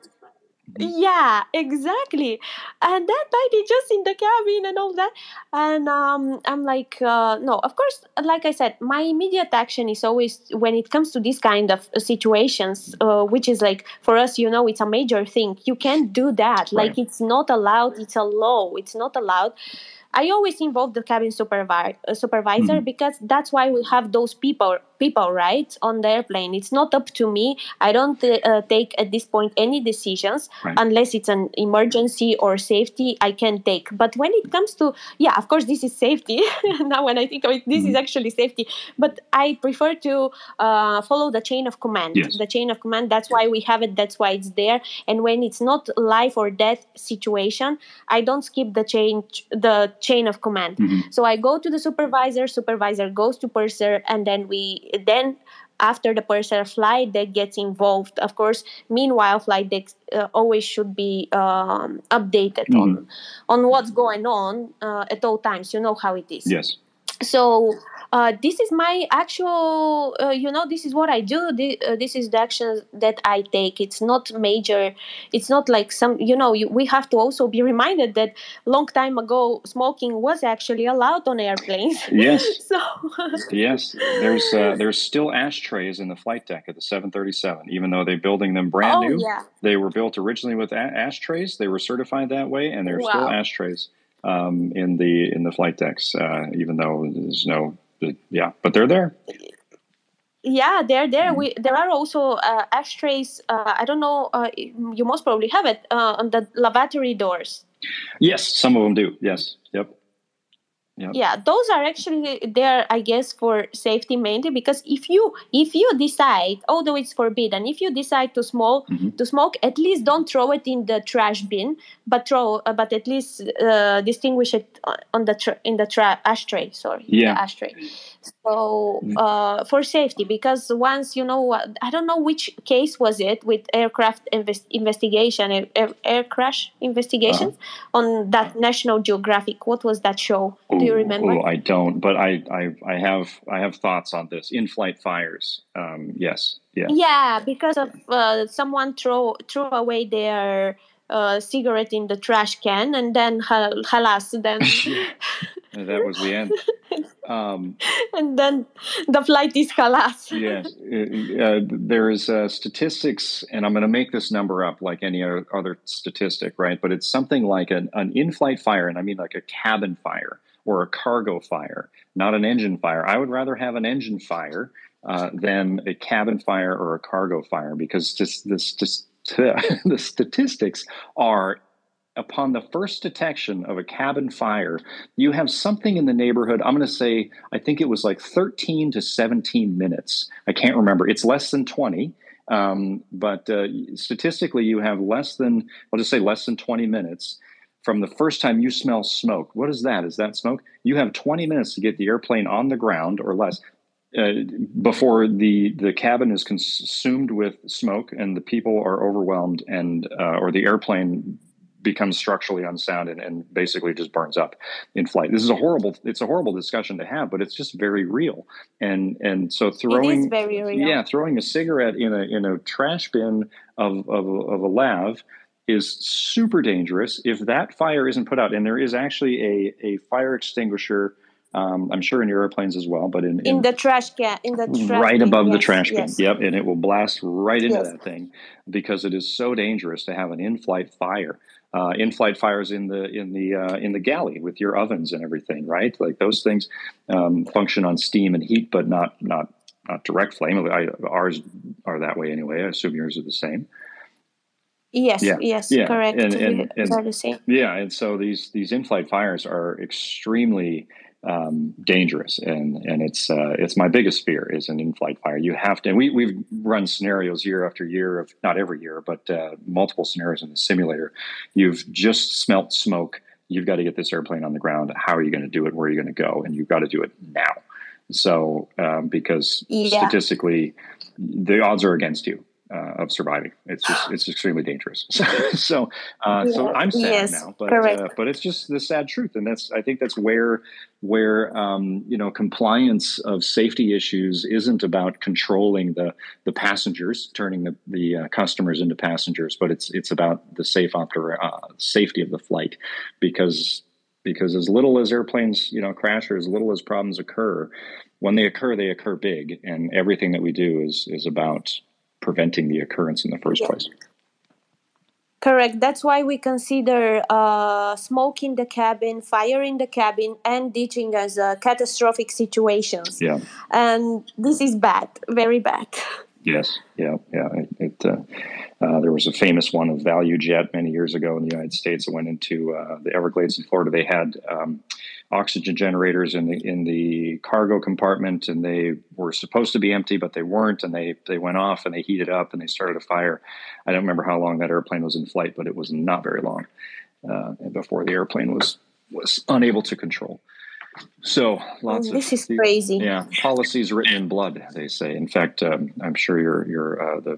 Yeah, exactly. And that night, just in the cabin and all that. And um, I'm like, uh, no, of course, like I said, my immediate action is always when it comes to this kind of situations, uh, which is like, for us, you know, it's a major thing. You can't do that. Right. Like, it's not allowed. It's a law. It's not allowed. I always involve the cabin supervi- uh, supervisor mm-hmm. because that's why we have those people people right on the airplane. It's not up to me. I don't uh, take at this point any decisions right. unless it's an emergency or safety. I can take. But when it comes to yeah, of course this is safety. *laughs* now when I think of it, this mm-hmm. is actually safety. But I prefer to uh, follow the chain of command. Yes. The chain of command. That's why we have it. That's why it's there. And when it's not life or death situation, I don't skip the chain the chain of command. Mm-hmm. So I go to the supervisor, supervisor goes to purser, and then we then after the purser flight deck gets involved. Of course, meanwhile, flight decks uh, always should be um, updated mm-hmm. on on what's going on uh, at all times. You know how it is. Yes. So uh, this is my actual uh, you know this is what i do. This, uh, this is the actions that i take. It's not major. It's not like some you know you, we have to also be reminded that long time ago smoking was actually allowed on airplanes. Yes. *laughs* So yes. There's uh, *laughs* there's still ashtrays in the flight deck at the 737 even though they're building them brand oh, new yeah. they were built originally with a- ashtrays. They were certified that way and there's wow. still ashtrays um, in the in the flight decks, uh, even though there's no yeah, but they're there. Yeah, they're there. We there are also uh, ashtrays. Uh, I don't know. Uh, you most probably have it uh, on the lavatory doors. Yes, some of them do. Yes. Yep. Yep. yeah those are actually there i guess for safety mainly because if you if you decide although it's forbidden if you decide to smoke mm-hmm. to smoke at least don't throw it in the trash bin but throw uh, but at least uh, distinguish it on the tra- in the tra- ashtray sorry yeah ashtray so mm. uh, for safety because once you know i don't know which case was it with aircraft invest- investigation air, air, air crash investigations uh-huh. on that national geographic. What was that show? Ooh, do you remember? ooh, i don't but I, I i have i have thoughts on this. In-flight fires um, yes yeah. Yeah because of uh, someone throw threw away their uh, cigarette in the trash can and then halas then *laughs* that was the end. *laughs* Um, and then the flight is halas yes uh, there is uh, statistics and i'm going to make this number up like any other statistic right? But it's something like an, an in-flight fire and i mean like a cabin fire or a cargo fire not an engine fire. I would rather have an engine fire uh, than a cabin fire or a cargo fire because just this just *laughs* the statistics are upon the first detection of a cabin fire, you have something in the neighborhood. I'm going to say, I think it was like 13 to 17 minutes. I can't remember. It's less than 20. Um, but uh, statistically, you have less than, I'll just say less than 20 minutes from the first time you smell smoke. What is that? Is that smoke? You have 20 minutes to get the airplane on the ground or less uh, before the the cabin is consumed with smoke and the people are overwhelmed and uh, or the airplane becomes structurally unsound and, and basically just burns up in flight. This is a horrible it's a horrible discussion to have, but it's just very real. And and so throwing yeah throwing a cigarette in a in a trash bin of of, of a lav is super dangerous if that fire isn't put out. And there is actually a a fire extinguisher. Um, I'm sure in your airplanes as well, but in, in, in the trash can, in the trash right above the trash bin. yes. Yep, and it will blast right into Yes. that thing because it is so dangerous to have an in-flight fire. Uh, in-flight fires in the in the uh, in the galley with your ovens and everything, right? Like those things um, function on steam and heat, but not not not direct flame. I, ours are that way anyway. I assume yours are the same. Yes, Yeah, yes, yeah, correct. and- and- and- are the same. Yeah, and so these these in-flight fires are extremely um, dangerous, and and it's uh, it's my biggest fear is an in-flight fire. You have to. And we we've run scenarios year after year of not every year, but uh, multiple scenarios in the simulator. You've just smelt smoke. You've got to get this airplane on the ground. How are you going to do it? Where are you going to go? And you've got to do it now. So um, because Yeah. statistically, the odds are against you. Uh, of surviving, it's just it's extremely dangerous. *laughs* So, so, uh, so I'm sad Yes, now, but uh, but it's just the sad truth, and that's I think that's where where um, you know compliance of safety issues isn't about controlling the the passengers, turning the the uh, customers into passengers, but it's it's about the safe opera, uh, safety of the flight, because because as little as airplanes you know crash or as little as problems occur, when they occur, they occur big, and everything that we do is is about preventing the occurrence in the first Yeah. place. Correct. That's why we consider uh, smoke in the cabin, fire in the cabin, and ditching as uh, catastrophic situations. Yeah. And this is bad, very bad. *laughs* Yes, yeah, yeah. It, it uh, uh, there was a famous one of ValuJet many years ago in the United States that went into uh, the Everglades in Florida. They had um, oxygen generators in the in the cargo compartment, and they were supposed to be empty, but they weren't, and they they went off and they heated up and they started a fire. I don't remember how long that airplane was in flight, but it was not very long uh, before the airplane was was unable to control. So lots of this is crazy. yeah, policies written in blood, they say. In fact, um, I'm sure your your uh, the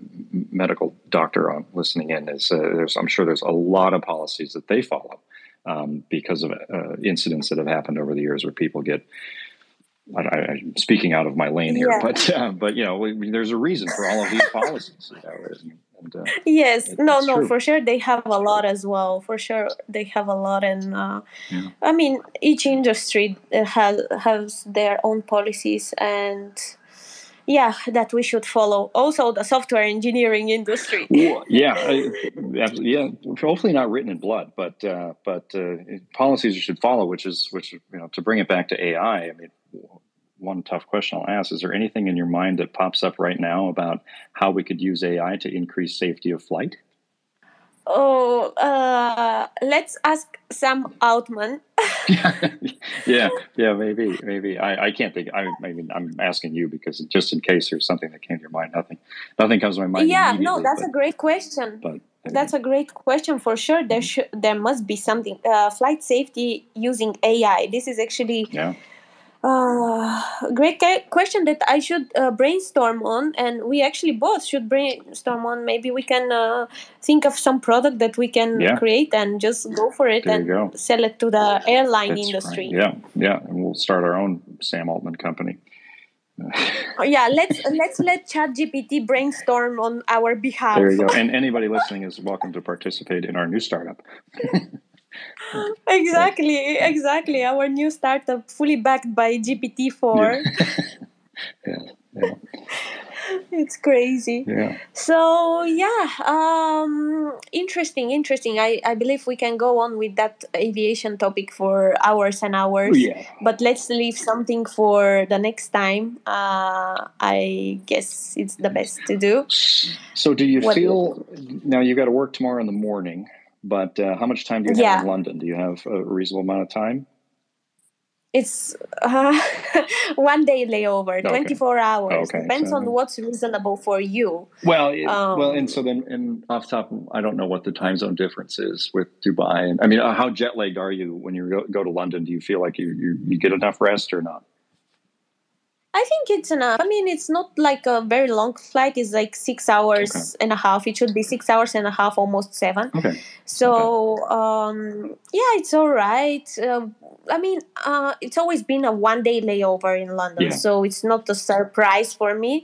medical doctor on listening in is uh, there's I'm sure there's a lot of policies that they follow um, because of uh, incidents that have happened over the years where people get. I, I, I'm speaking out of my lane here, Yeah. but *laughs* uh, but you know, we, there's a reason for all of these policies. You know, and, uh, Yes, It- no, no, true. for sure they have a lot as well. For sure they have a lot, and uh, Yeah. I mean each industry uh, has has their own policies, and yeah, that we should follow. Also, the software engineering industry. Well, *laughs* yeah, I- yeah. Hopefully not written in blood, but uh, but uh, policies you should follow, which is which you know to bring it back to AI. I mean, one tough question I'll ask: Is there anything in your mind that pops up right now about how we could use AI to increase safety of flight? Oh, uh, let's ask Sam Altman. *laughs* *laughs* yeah, yeah, maybe, maybe. I, I can't think. I, I mean, I'm asking you because just in case there's something that came to your mind, nothing, nothing comes to my mind. yeah, no, that's but, a great question. but That's a great question for sure. There should there must be something uh, flight safety using AI. This is actually yeah, uh, great ca- question that I should uh, brainstorm on, and we actually both should brainstorm on. Maybe we can uh, think of some product that we can Yeah. create and just go for it There and sell it to the airline That's industry. right. Yeah, yeah, and we'll start our own Sam Altman company. Oh, yeah, let's let's let ChatGPT brainstorm on our behalf. There you go. *laughs* And anybody listening is welcome to participate in our new startup. *laughs* *laughs* exactly, exactly. Our new startup, fully backed by GPT four. *laughs* *laughs* Yeah, yeah, It's crazy. yeah. So yeah, um, interesting, interesting. I, I believe we can go on with that aviation topic for hours and hours. yeah. But let's leave something for the next time. Uh, I guess it's the best to do. So, do you What do you feel now you've got to work tomorrow in the morning? But uh, how much time do you have Yeah. in London? Do you have a reasonable amount of time? It's uh, *laughs* one day layover, Okay. 24 hours. Okay, Depends so- on what's reasonable for you. Well, it, Um, well, and so then, and off top, I don't know what the time zone difference is with Dubai. And I mean, uh, how jet lagged are you when you go, go to London? Do you feel like you, you you get enough rest or not? I think it's enough. I mean, it's not like a very long flight. It's like six hours and a half. It should be six hours and a half, almost seven. Okay. So um, yeah, it's all right. Uh, I mean, uh, it's always been a one day layover in London, Yeah. so it's not a surprise for me.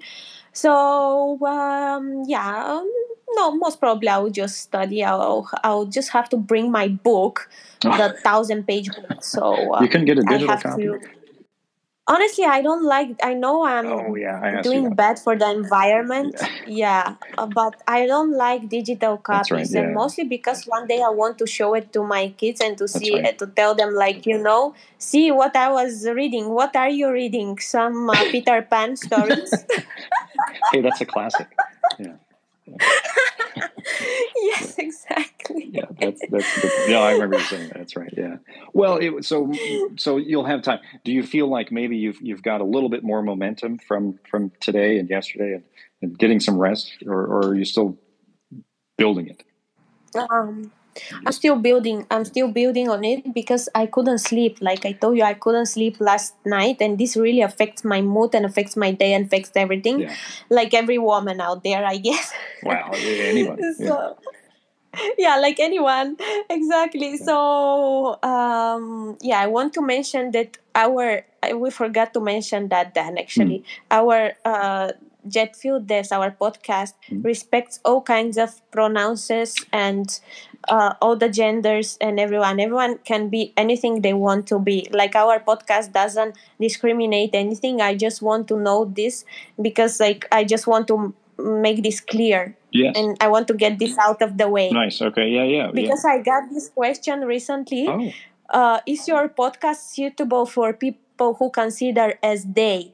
So um, yeah, um, no, most probably I will just study. I'll I'll just have to bring my book, *laughs* the thousand page book. So uh, you couldn't get a digital copy. to. Honestly, I don't like. I know I'm Oh yeah, I doing bad for the environment. *laughs* Yeah. Uh, but i don't like digital copies right, and mostly because one day i want to show it to my kids and to see right. uh, to tell them like you know see what i was reading. What are you reading? Some uh, peter pan stories. *laughs* Hey, that's a classic. Yeah, *laughs* yes exactly. Yeah, that's that's. The, yeah, I remember you saying that. That's right. Yeah. Well, it so so you'll have time. Do you feel like maybe you've you've got a little bit more momentum from from today and yesterday and, and getting some rest, or, or are you still building it? um i'm still building i'm still building on it because i couldn't sleep like i told you i couldn't sleep last night and this really affects my mood and affects my day and affects everything Yeah. like every woman out there i guess Wow. yeah, Anybody. *laughs* Yeah. so *laughs* yeah like anyone. *laughs* Exactly. So um yeah i want to mention that our we forgot to mention that dan actually. Our uh Jet-Fueled Devs our podcast Mm. respects all kinds of pronounces and uh, all the genders and everyone. Everyone can be anything they want to be. Like our podcast doesn't discriminate anything. I just want to know this because like i just want to make this clear Yes. and I want to get this out of the way nice. Okay. Yeah. Yeah. because I got this question recently. Oh. Uh, is your podcast suitable for people who consider as they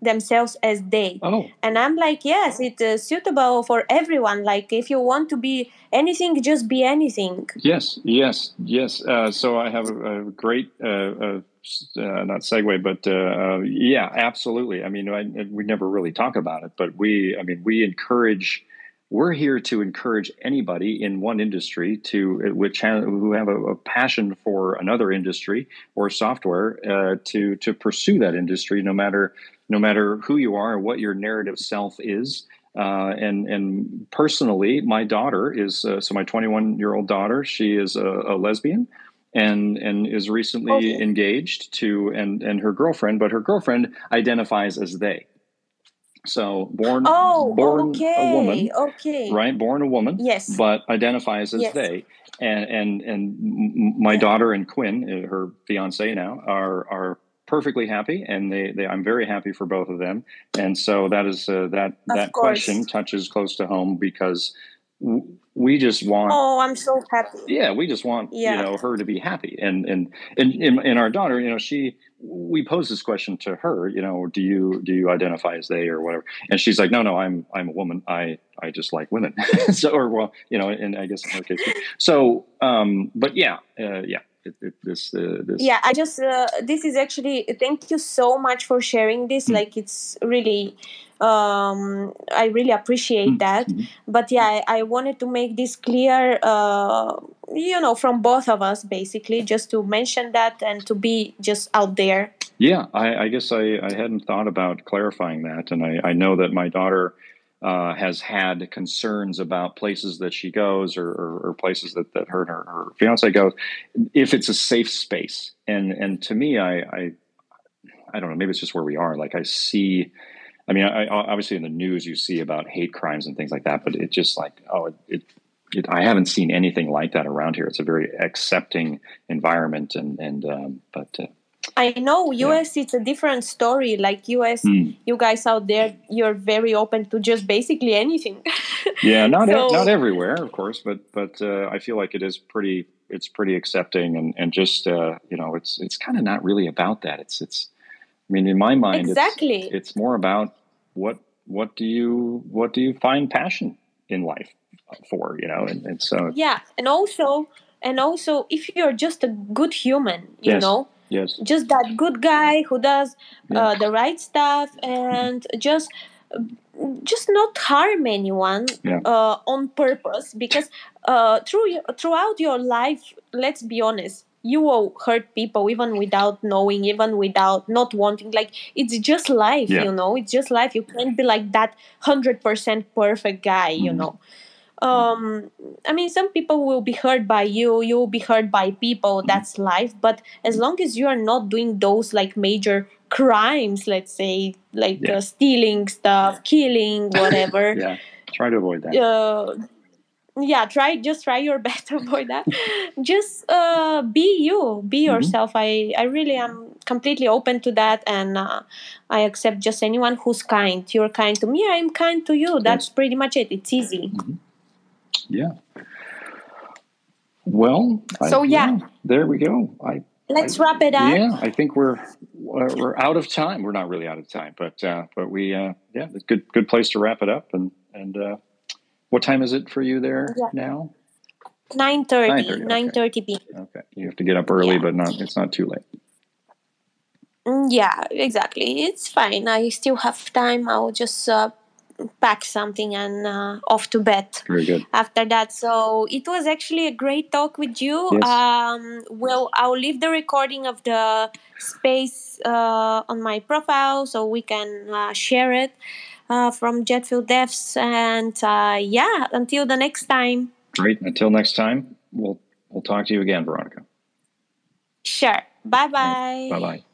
themselves as they? Oh. And I'm like, yes, it's uh, suitable for everyone. Like, if you want to be anything, just be anything. Yes, yes, yes. Uh, so I have a, a great, uh, uh, uh, not segue, but uh, uh, yeah, absolutely. I mean, I, we never really talk about it, but we, I mean, we encourage. We're here to encourage anybody in one industry to which have, who have a, a passion for another industry or software uh, to to pursue that industry, no matter no matter who you are or what your narrative self is. Uh, and and personally, my daughter is uh, so my 21 year old daughter. She is a, a lesbian, and and is recently Okay. engaged to and and her girlfriend, but her girlfriend identifies as they. So born Oh, born okay, a woman, okay. right? Born a woman, Yes. but identifies as Yes. they. And and and my Yeah. daughter and Quinn, uh, her fiance now, are are perfectly happy, and they, they I'm very happy for both of them. And so that is uh, that Of that course. question touches close to home because we just want Oh, I'm so happy. yeah we just want Yeah. you know her to be happy and and and and, and our daughter you know she we posed this question to her you know do you do you identify as they or whatever? And she's like no no i'm i'm a woman. I i just like women. *laughs* So or well you know and i guess in her case so um but yeah uh, yeah it, it, this uh, this. Yeah i just uh, this is actually thank you so much for sharing this. Mm. like it's really um i really appreciate Mm, that but yeah I, I wanted to make this clear uh you know from both of us basically just to mention that and to be just out there Yeah, I, I guess I, I hadn't thought about clarifying that, and I, I know that my daughter uh, has had concerns about places that she goes or, or, or places that, that her and her, her fiance goes, if it's a safe space. And and to me, I, I I don't know, maybe it's just where we are. Like I see, I mean, I, I- obviously in the news you see about hate crimes and things like that, but it just like oh, it, it, it I haven't seen anything like that around here. It's a very accepting environment, and and um, but. Uh, i know Yeah. us it's a different story like us mm. you guys out there you're very open to just basically anything *laughs* Yeah, not e- not everywhere, of course, but but uh, I feel like it is pretty it's pretty accepting and and just uh, you know it's it's kind of not really about that. It's it's I mean in my mind exactly it's it's more about what what do you what do you find passion in life for you know and, and so yeah and also and also if you're just a good human you Yes. know yes just that good guy who does Yeah. uh, the right stuff and just just not harm anyone Yeah. uh, on purpose because uh, through throughout your life let's be honest you will hurt people even without knowing even without not wanting like it's just life Yeah. you know it's just life you can't be like that 100% perfect guy you Mhm. know um i mean some people will be hurt by you you will be hurt by people Mm-hmm. that's life but as long as you are not doing those like major crimes let's say like Yeah. uh, stealing stuff *laughs* killing whatever Yeah. Try to avoid that. uh, yeah try just try your *laughs* best to avoid that *laughs* just uh, be you be Mhm. yourself i i really am completely open to that and uh, i accept just anyone who's kind you're kind to me i'm kind to you that's pretty much it it's easy Yeah. Well, I- So, yeah. there we go. I let's I- wrap it up Yeah, I think we're we're we're out of time. We're not really out of time, but uh, but we uh, yeah, it's good good place to wrap it up. And and uh, what time is it for you there Yeah. now? 9.30 9:30, 9.30 p.m Okay, you have to get up early, Yeah. but not it's not too late. Mm, yeah exactly it's fine i still have time i'll just uh, pack something and uh, off to bed Very good. after that. So it was actually a great talk with you. Yes. Um, well, I'll leave the recording of the space uh, on my profile so we can uh, share it uh, from Jet-Fueled Devs. And uh, yeah, until the next time. Great. Until next time, we'll we'll talk to you again, Veronika. Sure. Bye bye. Bye bye.